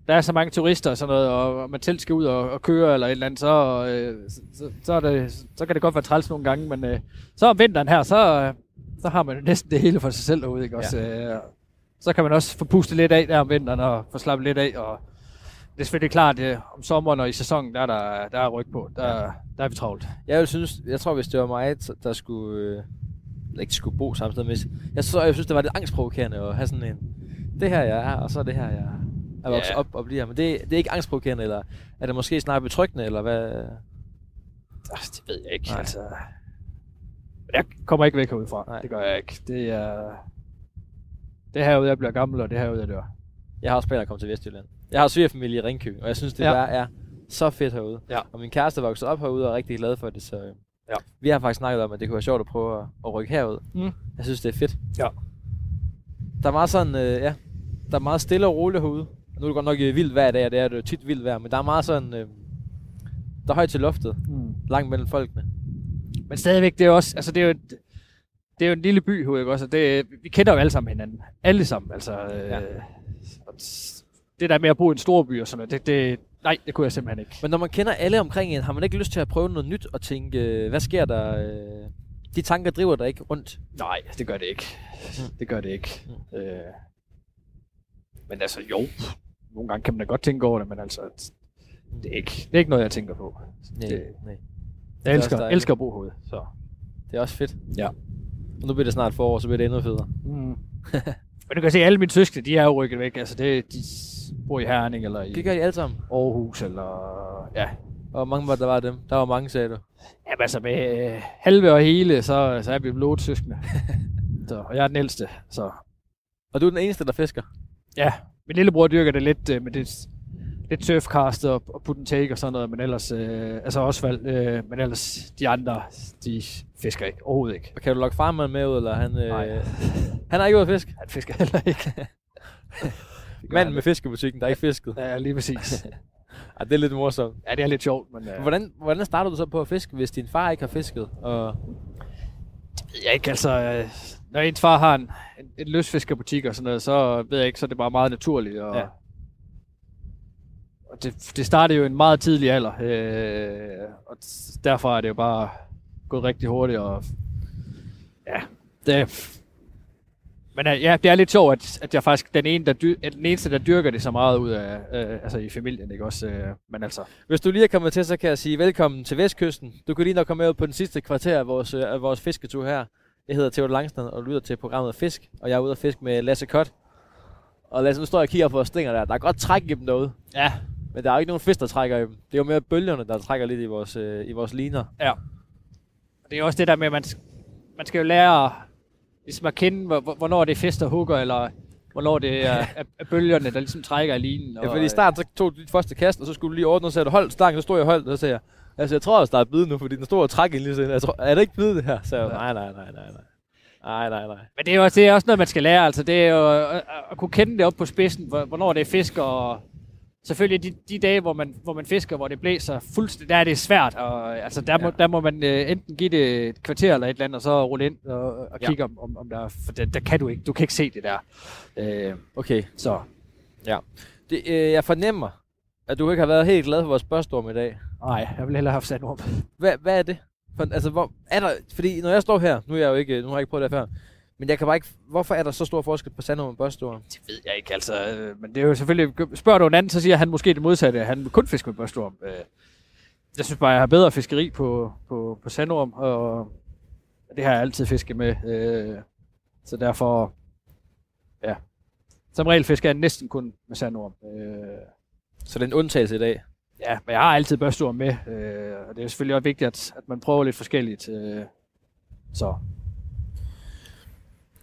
der er så mange turister og sådan noget, og man selv skal ud og, og køre eller et eller andet, så, øh, så, så, er det, så kan det godt være træls nogle gange, men øh, så om vinteren her, så, øh, så har man jo næsten det hele for sig selv derude, ikke også? Øh, så kan man også få pustet lidt af der om vinteren og få slappet lidt af, og det er selvfølgelig klart, at om sommeren og i sæsonen, der er der, der er ryg på. Der, der er vi travlt.
Jeg vil synes, jeg tror, hvis det var mig, der skulle, øh, ikke skulle bo men hvis- jeg, så, jeg synes, det var lidt angstprovokerende at have sådan en, det her jeg er, og så er det her jeg er vokset
Ja.
op og bliver. Men det, det er ikke angstprovokerende, eller er det måske snart betryggende, eller hvad?
Altså, det ved jeg ikke.
Nej.
Altså, jeg kommer ikke væk herudefra.
Nej.
Det gør jeg ikke. Det er... det er herude, jeg bliver gammel, og det er herude, jeg dør.
Jeg har også planer at komme til Vestjylland. Jeg har svigerfamilie i Ringkøbing, og jeg synes, det
Ja.
der er så fedt herude.
Ja.
Og min kæreste er vokset op herude og er rigtig glad for det, så øh,
Ja.
vi har faktisk snakket om, at det kunne være sjovt at prøve at, at rykke herud.
Mm.
Jeg synes, det er fedt.
Ja.
Der er meget sådan, øh, ja, der er meget stille og roligt herude. Nu er det godt nok vildt i dag, og det er det jo tit vildt vejr, men der er meget sådan, øh, der er højt til loftet,
Mm.
langt mellem folkene.
Men stadigvæk, det er også, altså det er jo, et- det er jo en lille by, ikke også? Og Det, vi kender jo alle sammen hinanden. Alle sammen, altså.
Ja.
Øh, s- det der med at bo i en stor by og sådan noget, det, det, nej, det kunne jeg simpelthen ikke.
Men når man kender alle omkring en, har man ikke lyst til at prøve noget nyt og tænke, øh, hvad sker der? Øh, de tanker driver der ikke rundt.
Nej, det gør det ikke. Det gør det ikke. Øh, men altså, jo. Nogle gange kan man da godt tænke over det, men altså, det er ikke, det er ikke noget, jeg tænker på.
Nej,
Det,
nej.
Jeg elsker, elsker at bo herude, så.
Det er også fedt.
Ja.
Og nu bliver det snart forår, så bliver det endnu federe.
Mm. [LAUGHS] Men du kan se, at alle mine søskende, de er jo rykket væk. Altså, det, de bor i Herning eller i
Det gør de alle sammen.
Aarhus, eller... Ja,
Og hvor mange var der var dem? Der var mange, sagde du.
Jamen altså med øh, halve og hele, så, så er vi blevet søskende. [LAUGHS] så, og jeg er den ældste, så
Og du er den eneste, der fisker.
ja. Min lillebror dyrker det lidt øh, med det, lidt surfcast og, og put and take og sådan noget, men ellers, øh, altså Osvald, øh, men ellers de andre, de fisker ikke, overhovedet ikke.
Og kan du lokke farmand med ud, eller han... Øh,
Nej. [LAUGHS]
han er ikke ude at fiske.
Han fisker heller ikke. [LAUGHS]
Manden med fiskebutikken, der er ikke fisket.
Ja, lige præcis. [LAUGHS]
Ej, det er lidt morsomt.
ja, det er lidt sjovt, men øh,
Hvordan, hvordan starter du så på at fiske, hvis din far ikke har fisket? Og,
ved jeg ikke, altså, øh, når ens far har en, en, en løsfiskerbutik og sådan noget, så ved jeg ikke, så er det bare meget naturligt. Og,
Ja.
Og det, det startede jo en meget tidlig alder, øh, og derfor er det jo bare gået rigtig hurtigt, og ja, det, men øh, ja, det er lidt sjovt, at, at jeg faktisk den, ene, der dy, er den eneste, der dyrker det så meget ud af, øh, altså i familien, ikke også? Øh, men altså,
hvis du lige er kommet til, så kan jeg sige velkommen til Vestkysten. Du kan lige nok komme med ud på den sidste kvarter af vores, øh, af vores fisketur her. Jeg hedder Theodor Langstad, og lytter til programmet Fisk. Og jeg er ude at fiske med Lasse Kot. Og Lasse, nu står jeg og kigger på vores stænger der. Der er godt træk i dem derude.
ja,
Men der er jo ikke nogen fisk, der trækker i dem. Det er jo mere bølgerne, der trækker lidt i vores, øh, i vores liner.
Ja. Det er også det der med, at man, man skal jo lære ligesom at kende, hvor- hvor- hvornår det er fest og hugger, eller hvornår det er, [LAUGHS] er, er bølgerne, der ligesom trækker i linen.
Ja, fordi i starten så tog du dit første kast, og så skulle du lige ordne, og så sagde du, hold stangen, så stod jeg holdt, og så sagde jeg, altså jeg tror også, der er bid nu, fordi den stod og træk lige siden. Jeg tror, er det ikke bid det her? Så jeg, nej, nej, nej, nej, nej. Nej, nej, nej.
Men det er, jo, det er også noget, man skal lære. Altså, det er jo at, at, at kunne kende det op på spidsen, hvor- hvornår det er fisk, og selvfølgelig de, de dage, hvor man, hvor man fisker, hvor det blæser fuldstændig, der er det svært. Og, altså, der, må,
Ja.
der må man øh, enten give det et kvarter eller et eller andet, og så rulle ind og, og
Ja.
kigge, om, om, om der er, for der, der, kan du ikke, du kan ikke se det der. Øh,
Okay,
så
det, øh, jeg fornemmer, at du ikke har været helt glad for vores spørgsmål i dag.
nej, jeg vil hellere have sandorm.
Hvad, hvad er det? For, altså, hvor, er der, fordi når jeg står her, nu, er jeg jo ikke, nu har jeg ikke prøvet det her før, men jeg kan bare ikke, hvorfor er der så stor forskel på sandorm og børstorm?
Det ved jeg ikke, altså. øh, Men det er jo selvfølgelig... Spørger du en anden, så siger han måske det modsatte. Han kun fiske med børstorm. Øh, Jeg synes bare, jeg har bedre fiskeri på, på, på sandorm, og det har jeg altid fisket med. øh, Så derfor... Ja. Som regel fisker jeg næsten kun med sandorm. Øh,
Så det er en undtagelse i dag.
Ja, men jeg har altid børstorm med. øh, Og det er selvfølgelig også vigtigt, at, at man prøver lidt forskelligt. øh, Så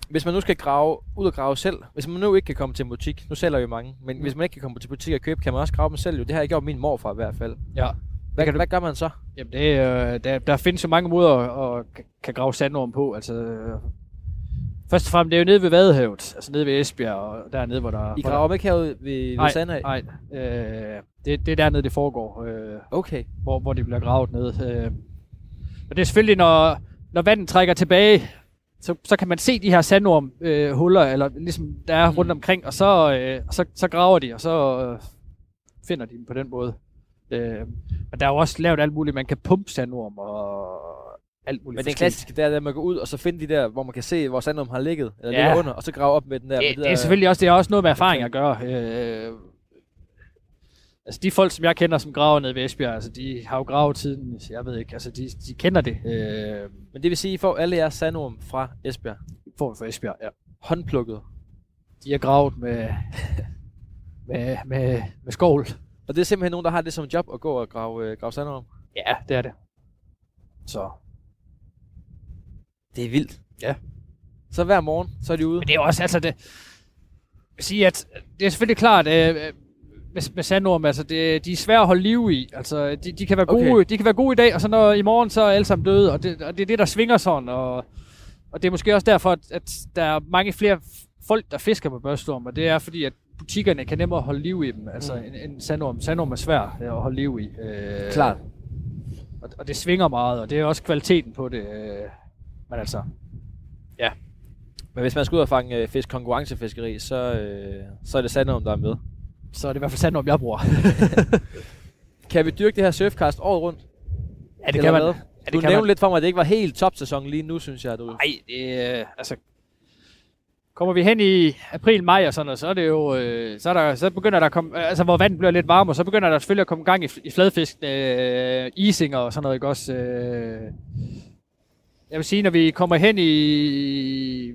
Hvis man nu skal grave, ud og grave selv, hvis man nu ikke kan komme til en butik, nu sælger jo mange, men hvis man ikke kan komme til butik og købe, kan man også grave dem selv jo. Det har jeg gjort min morfar i hvert fald.
ja,
Hvad,
kan du-
hvad gør man så?
Jamen, det, øh, der, der findes jo mange måder at, at kan grave sandorm på. Altså, øh, først og fremmest, det er jo nede ved Vadehavet, altså nede ved Esbjerg, og dernede, hvor der...
I graver dem ikke herude ved, ved
Nej,
Sandhag?
Nej, øh, det, det er dernede, det foregår, øh,
Okay.
hvor, hvor de bliver gravet ned. Øh. Og det er selvfølgelig, når, når vandet trækker tilbage, så, så kan man se de her sandorm øh, huller, eller ligesom der er rundt
Mm.
omkring, og så, øh, så, så graver de, og så øh, finder de dem på den måde. Øh, men der er jo også lavet alt muligt, man kan pumpe sandorm og alt muligt
Men den klassiske, det er, at man går ud og så finde de der, hvor man kan se, hvor sandorm har ligget, eller
Ja.
ligger under, og så grave op med den der.
det, det,
der
er selvfølgelig også, det er også noget med erfaring at gøre. Øh, altså de folk, som jeg kender, som graver nede ved Esbjerg, altså de har jo gravet tiden, jeg ved ikke, altså de, de kender det. Øh,
Men det vil sige, at I får alle jeres sandorm fra Esbjerg.
for, for Esbjerg, ja.
Håndplukket.
De har gravet med, med, med, med skål.
Og det er simpelthen nogen, der har det som job at gå og grave, øh, grave sandorm.
Ja, det er det. Så.
Det er vildt.
Ja.
Så hver morgen, så er de ude.
Men det er jo også, altså det, vil sige, at det er selvfølgelig klart, øh, med, med sandorm, altså det, de er svære at holde liv i. Altså, de, de, kan være gode,
Okay.
de kan være gode i dag, og så når i morgen, så er alle sammen døde, og det, og det er det, der svinger sådan, og, og det er måske også derfor, at, at der er mange flere folk, der fisker med børstorm, og det er fordi, at butikkerne kan nemmere holde liv i dem, altså
Mm.
en, en sandorm. Sandorm er svær øh, at holde liv i. Øh,
Klart.
Og, og det svinger meget, og det er også kvaliteten på det. Øh, men altså,
Men hvis man skal ud og fange øh, fisk konkurrencefiskeri, så, øh, så er det Sandholm, der er med.
Så er det i hvert fald sandorm, jeg bruger. [LAUGHS]
Kan vi dyrke det her surfcast året rundt?
ja, det
Eller
kan man. Ja,
Du
det kan
nævnte lidt for mig, at det ikke var helt topsæson lige nu, synes jeg. Du...
Nej, det øh, altså... Kommer vi hen i april, maj og sådan noget, så er det jo, øh, så, er der, så begynder der at komme, altså hvor vandet bliver lidt varmere, så begynder der selvfølgelig at komme gang i, i fladfisk, øh, isinger og sådan noget, ikke også? Øh, jeg vil sige, når vi kommer hen i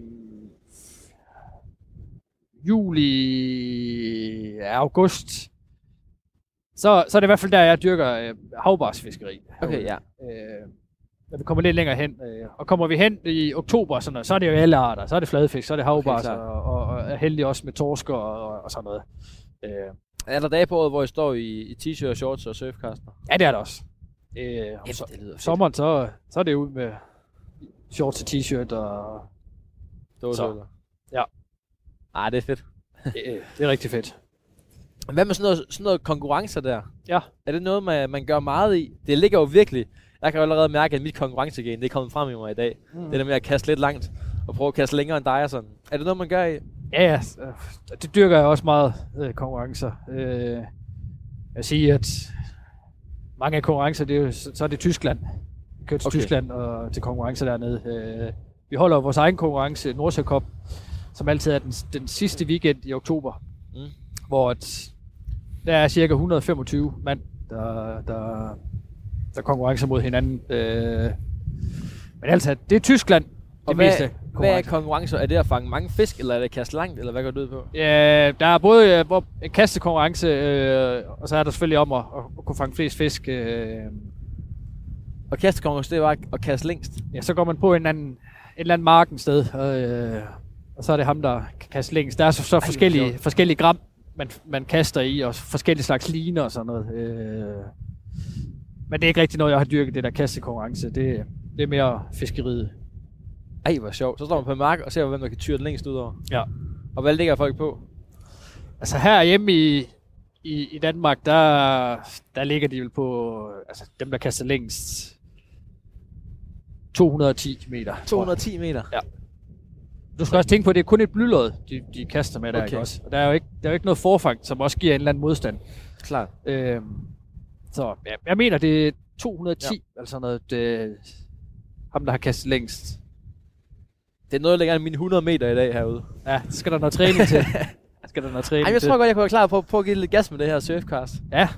juli, august, så, så er det i hvert fald der, jeg dyrker øh, havbarsfiskeri.
Okay, ja.
Øh, når vi kommer lidt længere hen. Øh, og kommer vi hen i oktober, sådan noget, så er det jo alle arter. Så er det fladfisk, så er det havbars,
Okay,
og, og, og, er heldig også med torsker og, og sådan noget. Øh,
Er der dage på året, hvor I står i, i t-shirt, shorts og surfkaster?
ja, det er det også. Øh, om så,
det lyder
sommeren, så, så er det ud med shorts og t-shirt, og
Dåsøller. Ah, det er fedt.
øh, det er rigtig fedt.
Hvad med sådan noget, sådan noget konkurrencer der?
Ja.
Er det noget, man, man gør meget i? Det ligger jo virkelig... Jeg kan jo allerede mærke, at mit konkurrencegen, det er kommet frem i mig i dag. Mm. Det der med at kaste lidt langt, og prøve at kaste længere end dig og sådan. Er det noget, man gør i?
Ja, ja, øh, det dyrker jeg også meget, øh, konkurrencer. Øh, jeg vil sige, at mange af konkurrencer, det er jo, så, er det Tyskland. Vi kører til
Okay.
Tyskland og til konkurrencer dernede. Øh, vi holder vores egen konkurrence, Nordsjø Cup, som altid er den, den sidste weekend i oktober,
Mm.
hvor at, der er cirka 125 mand, der, der, der konkurrencer mod hinanden. Øh, men altså, det er Tyskland,
Og
det
hvad,
meste
hvad er
konkurrencer.
Er det at fange mange fisk, eller er det at kaste langt, eller hvad går det ud på?
Ja, der er både øh, hvor- en kastekonkurrence, øh, og så er der selvfølgelig om at, at, kunne fange flest fisk. Øh,
Og kastekonkurrence, det er jo at kaste længst.
ja, så går man på en eller anden, et eller andet marken sted, og, øh, og så er det ham, der kan kaste længst. Der er så, så
hvor
forskellige,
sjovt.
forskellige gram, man, man kaster i, og forskellige slags liner og sådan noget. Øh, men det er ikke rigtig noget, jeg har dyrket, det der kastekonkurrence. Det, det er mere fiskeriet.
Ej, hvor sjovt. Så står man på en mark og ser, hvem der kan tyre den længst ud over.
Ja.
Og hvad ligger folk på?
Altså her hjemme i, i, i Danmark, der, der ligger de vel på, altså dem der kaster længst, 210 meter. tror jeg.
210 meter.
Du skal også tænke på, at det er kun et blylod, de, de kaster med der,
Okay.
ikke også? Og der er, jo ikke, der er jo ikke noget forfang, som også giver en eller anden modstand.
Klart.
Øhm, så ja, jeg mener, det er 210, ja. altså noget, det, ham der har kastet længst.
Det er noget længere end mine 100 meter i dag herude.
Ja, det skal der noget træning til. [LAUGHS] skal der noget træning
Ej, jeg tror godt, jeg kunne være klar på, på at give lidt gas med det her surfcast.
Ja.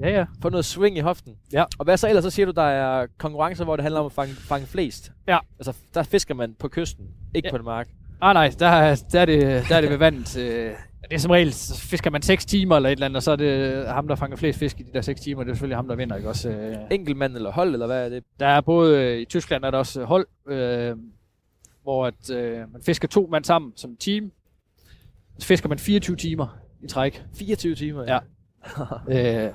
Ja, ja.
Få noget swing i hoften.
Ja.
Og hvad så ellers? Så siger du, der er konkurrencer, hvor det handler om at fange, fange flest.
Ja.
Altså, der fisker man på kysten, ikke
Ja.
på en mark.
Ah, nej, der, er- der, er det, der er det ved vandet. Øh, det er som regel, så fisker man 6 timer eller et eller andet, og så er det ham, der fanger flest fisk i de der 6 timer. Det er selvfølgelig ham, der vinder, ikke også? Øh,
Enkeltmand eller hold, eller hvad er det?
Der er både øh, i Tyskland er der også hold, øh, hvor at, øh, man fisker to mand sammen som team. Så fisker man 24 timer i træk.
24 timer.
Ja. [LAUGHS] Øh,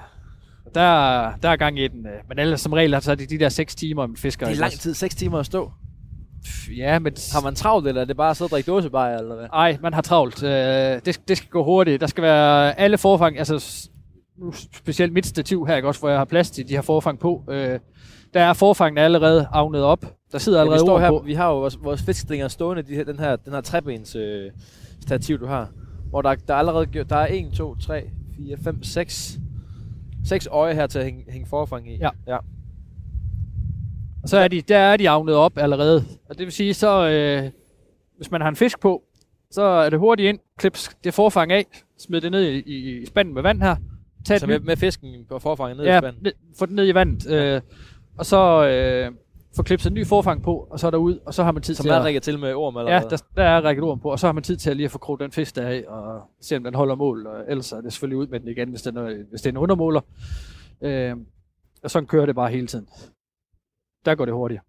der, der er gang i den. øh, Men ellers som regel så er det de der 6 timer, man fisker.
Det er lang tid, 6 timer at stå.
Ja, men...
Har man travlt, eller er det bare at sidde og drikke dåsebajer, eller hvad?
Ej, man har travlt. Øh, det, det skal gå hurtigt. Der skal være alle forfang, altså nu specielt mit stativ her, ikke også, hvor jeg har plads til de her forfang på. Øh, der er forfangene allerede avnet op. Der sidder
Ja, vi,
allerede
står her,
på.
vi har jo vores, vores fiskestænger stående, de her, den her, den her trebens øh, stativ, du har. Hvor der, der er allerede der er 1, 2, 3, 4, 5, 6, 6 øje her til at hænge, hænge forfang i.
Ja.
ja.
Og så er de, der er de avnet op allerede. Og det vil sige, så øh, hvis man har en fisk på, så er det hurtigt ind, klip det forfang af, smid det ned i, i, i spanden med vand her. Tag
Så med, med fisken på forfanget ned i
ja,
spanden.
ned, få den ned i vandet. Øh, og så øh, få klipset en ny forfang på, og så er der ud, og så har man tid
Som
til
er
at...
rigget til med orm eller
Ja, der, der er rækket ord på, og så har man tid til at lige at få kroget den fisk der af, og se om den holder mål, og ellers er det selvfølgelig ud med den igen, hvis, den er, hvis det er undermåler. Øh, og sådan kører det bare hele tiden. Der går det hurtigt.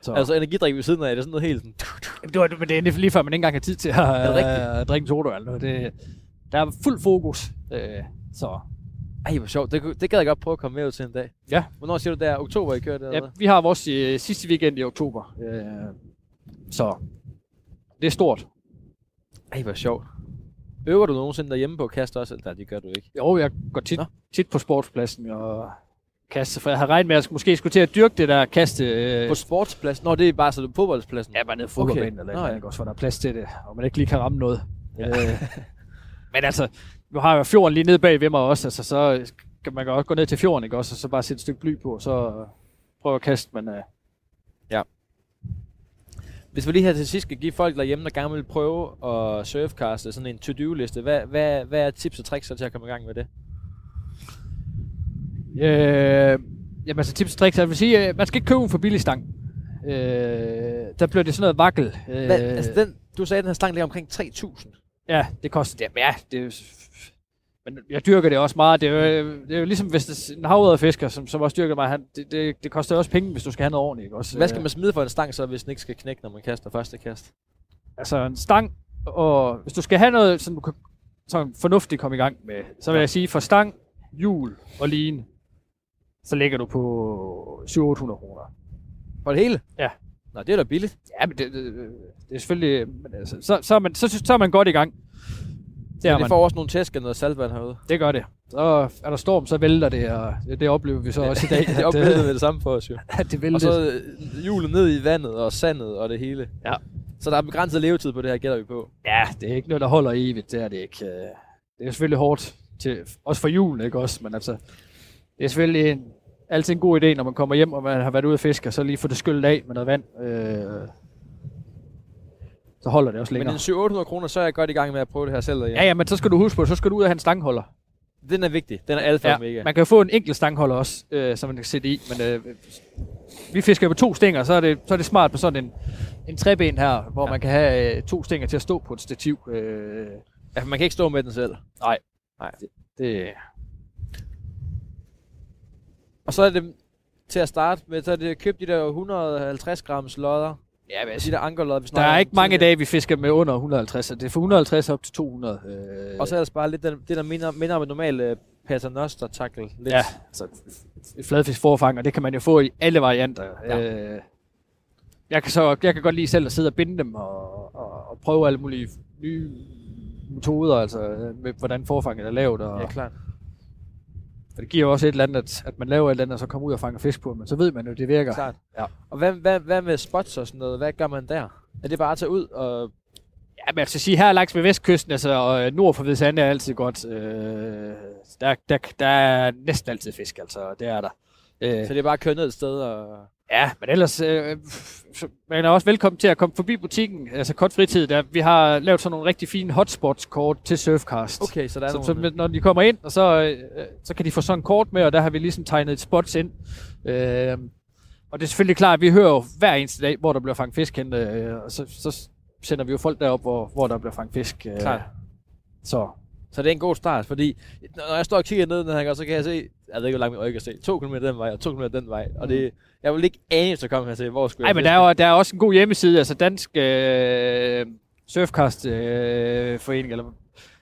så. [LAUGHS]
Altså energidrik ved siden af, er det sådan noget helt sådan...
Det var, men det er lige før, man ikke engang har tid til at, at drikke en soda eller noget. Det, der er fuld fokus. Øh, så
Ej, hvor sjovt. Det, det gad jeg godt prøve at komme med ud til en dag.
Ja.
Hvornår siger du, det er oktober, I kører det?
ja,
eller
vi har vores øh, sidste weekend i oktober. Øh, så det er stort.
Ej, hvor sjovt. Øver du nogensinde derhjemme på at kaste også? Nej, det gør du ikke.
Jo, jeg går tit,
Nå.
tit på sportspladsen og kaste, for jeg havde regnet med, at jeg måske skulle til at dyrke det der kaste. Øh,
På sportspladsen? Nå, det er bare så på fodboldspladsen.
Ja, bare nede på fodboldbanen
Okay.
eller noget,
ja.
også, hvor der er plads til det, og man ikke lige kan ramme noget. Ja. Øh, men altså, nu har jeg jo fjorden lige nede bag ved mig også, altså så kan man godt gå ned til fjorden, ikke også, og så bare sætte et stykke bly på, og så øh, prøve at kaste, men øh,
Hvis vi lige her til sidst skal give folk derhjemme, der gerne vil prøve at surfcaste sådan en to-do-liste, hvad, hvad, hvad er tips og tricks så til at komme i gang med det?
Øh, jamen altså tips og tricks, jeg vil sige, øh, man skal ikke købe en for billig stang. Øh, der bliver det sådan noget vakkel. Øh,
Hvad, altså den, du sagde, at den her stang ligger omkring 3.000.
Ja, det koster det. Men ja, det er men jeg dyrker det også meget. Det er jo, det er jo ligesom hvis det en havuderfisker, som, som også dyrker mig, han, det, det, det, koster også penge, hvis du skal have noget ordentligt. Ikke? Også,
Hvad skal
øh,
man smide for en stang så, hvis den ikke skal knække, når man kaster første kast?
Altså en stang, og hvis du skal have noget, som du kan sådan fornuftigt komme i gang med, så vil
Ja.
jeg sige, for stang, hjul og line, så ligger du på 700-800 kroner.
For det hele?
Ja.
Nå, det er da billigt.
Ja, men det, det, det er selvfølgelig... Men altså, så, så, er man, så, så er man godt i gang. Det,
det får også nogle tæsk og noget saltvand herude.
det gør det. Så er der storm, så vælter det, og det, det oplever vi så også i dag. [LAUGHS]
det oplevede med det samme for os jo. [LAUGHS]
det
Og
vælter.
så øh, hjulet ned i vandet og sandet og det hele.
Ja.
Så der er begrænset levetid på det her, gætter vi på.
Ja, det er ikke noget, der holder evigt. Det er det ikke. Øh, Det er selvfølgelig hårdt, til, også for julen, ikke også? Men altså, det er selvfølgelig en, altid en god idé, når man kommer hjem, og man har været ude at fiske, og så lige få det skyllet af med noget vand. Øh, så holder det også
Men
længere.
en 700-800 kroner, så er jeg godt i gang med at prøve det her selv.
Ja, ja, men så skal du huske på, så skal du ud have en stangholder.
Den er vigtig. Den er alfa
Ja,
omega.
man kan jo få en enkelt stangholder også, øh, som man kan sætte i, men øh, vi fisker på to stænger, så er det, så er det smart med sådan en, en træben her, hvor
Ja.
man kan have øh, to stænger til at stå på et stativ. Øh,
Ja, man kan ikke stå med den selv.
det,
Og så er det til at starte med, så er det købt de der 150 grams lodder.
Ja, men
Og de der ankerlodder, vi
Der er ikke mange dage, vi fisker med under 150, så det er fra 150 op til 200. Øh,
Og så er der bare lidt den, det, der minder, minder om et normalt uh, paternoster tackle. Lidt.
ja, altså et fladfisk forfang, og det kan man jo få i alle varianter.
Ja.
Øh, jeg kan så jeg kan godt lide selv at sidde og binde dem og, og, og prøve alle mulige nye metoder, altså øh, med, hvordan forfanget er lavet. Og,
ja klart.
Og det giver jo også et eller andet, at, at man laver et eller andet, og så kommer ud og fanger fisk på, men så ved man jo, det virker.
klart.
Ja.
Og hvad, hvad, hvad med spots og sådan noget? Hvad gør man der? Er det bare at tage ud og...
Ja, men altså sige, her langs ved vestkysten, altså og øh, nord for Hvidsande er altid godt. Øh, der, der, der er næsten altid fisk, altså, det er der. Øh,
Så det er bare at køre ned et sted og...
Ja, men ellers, øh, man er også velkommen til at komme forbi butikken, altså kort fritid. Der, vi har lavet sådan nogle rigtig fine hotspots-kort til Surfcast.
Okay, så der er
Så, så
nogle...
når de kommer ind, og så, øh, så kan de få sådan en kort med, og der har vi ligesom tegnet et spots ind. Øh, og det er selvfølgelig klart, at vi hører jo hver eneste dag, hvor der bliver fanget fisk hen, øh, og så, så sender vi jo folk derop, hvor, hvor der bliver fanget fisk. Øh,
Klart.
Så
Så det er en god start, fordi når jeg står og kigger ned den her, gang, så kan jeg se, jeg ved ikke, hvor langt min øje kan se, 2 km den vej og 2 km den vej. Og det, jeg vil ikke ane, jeg kommer her til, hvor skulle
Nej,
jeg
men der er, jo, der er også en god hjemmeside, altså Dansk øh, Surfcast øh, Forening, eller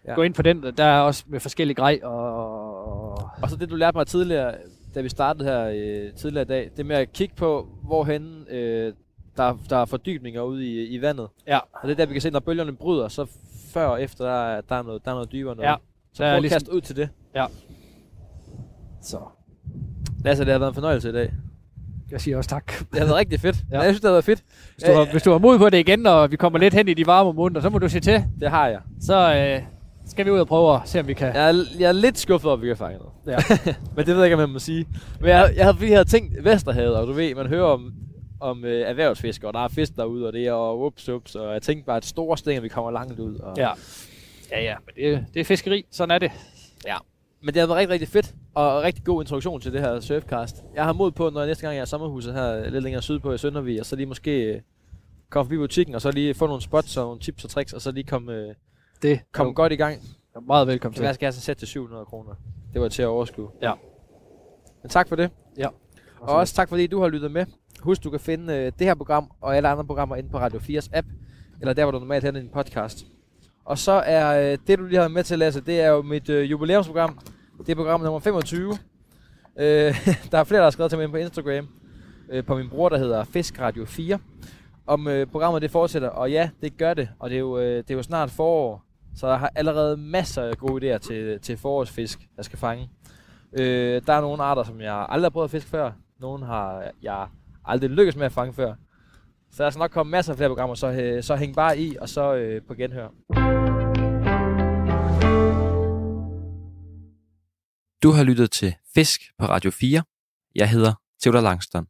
Ja.
ja. gå ind på den, der er også med forskellige grej, og,
Og så det, du lærte mig tidligere, da vi startede her øh, tidligere i dag, det med at kigge på, hvorhen øh, der, der er fordybninger ude i, i vandet.
ja,
Og det er der, vi kan se, når bølgerne bryder, så før og efter, der, er- der, er, noget, der er noget dybere noget.
Ja,
så
der er
prøv at
ligesom-
kaste ud til det.
så
Lasse, det har været en fornøjelse i dag.
Jeg siger også tak.
Det har været rigtig fedt.
Ja.
ja. Jeg synes, det har været fedt.
Hvis du, har, hvis du har mod på det igen, og vi kommer lidt hen i de varme måneder, så må du se til.
Det har jeg.
Så øh, skal vi ud og prøve at se, om vi kan.
Jeg er, jeg er lidt skuffet over, at vi kan fange noget.
Ja. [LAUGHS]
Men det ved jeg ikke, om jeg må sige. Men jeg, jeg havde, vi havde tænkt Vesterhavet, og du ved, man hører om, om øh, erhvervsfiskere, og der er fisk derude, og det er og ups, ups, og jeg tænkte bare, at store stænger, vi kommer langt ud. Og,
Ja, ja, ja men det, det er fiskeri, sådan er det.
Men det har været rigtig, rigtig fedt, og rigtig god introduktion til det her surfcast. Jeg har mod på, når jeg næste gang jeg er i sommerhuset her lidt længere sydpå i Søndervig, og så lige måske øh, komme forbi butikken, og så lige få nogle spots og nogle tips og tricks, og så lige komme, øh,
Det
komme godt i gang.
er meget velkommen
Så jeg
til.
skal have sådan sæt til 700 kroner. Det var til at overskue.
Ja.
Men tak for det.
Ja.
Og også tak fordi du har lyttet med. Husk, du kan finde øh, det her program og alle andre programmer inde på Radio 4's app. eller der, hvor du normalt henter din podcast. Og så er øh, det, du lige har med til, Lasse, det er jo mit øh, jubilæumsprogram. Det er program nummer 25. Øh, [LAUGHS] der er flere, der har skrevet til mig på Instagram, øh, på min bror, der hedder Fisk Radio 4, om øh, programmet det fortsætter. Og ja, det gør det, og det er jo, øh, det er jo snart forår, så der har allerede masser af gode idéer til, til forårsfisk, jeg skal fange. Øh, der er nogle arter, som jeg aldrig har prøvet at fiske før. Nogle har jeg aldrig lykkes med at fange før. Så der skal altså nok komme masser af flere programmer, så, øh, så hæng bare i, og så øh, på genhør.
Du har lyttet til Fisk på Radio 4. Jeg hedder Theodor Langston.